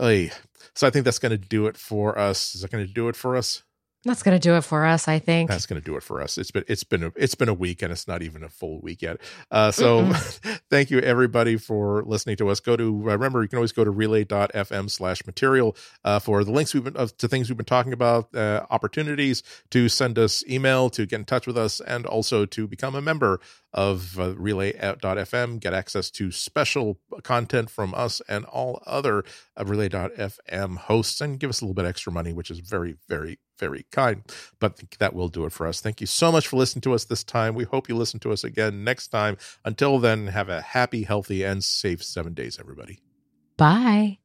Oy. So I think that's going to do it for us. Is that going to do it for us? that's gonna do it for us, I think. That's going to do it for us. It's been it's been a, it's been a week and it's not even a full week yet. Uh, so thank you everybody for listening to us. Go to uh, remember you can always go to relay.fm slash material uh, for the links we've been to things we've been talking about, uh, opportunities to send us email, to get in touch with us, and also to become a member of uh, relay.fm, get access to special content from us and all other uh, relay.fm hosts and give us a little bit extra money, which is very, very, very kind. But that will do it for us. Thank you so much for listening to us this time. We hope you listen to us again next time. Until then, have a happy, healthy, and safe seven days, everybody. Bye.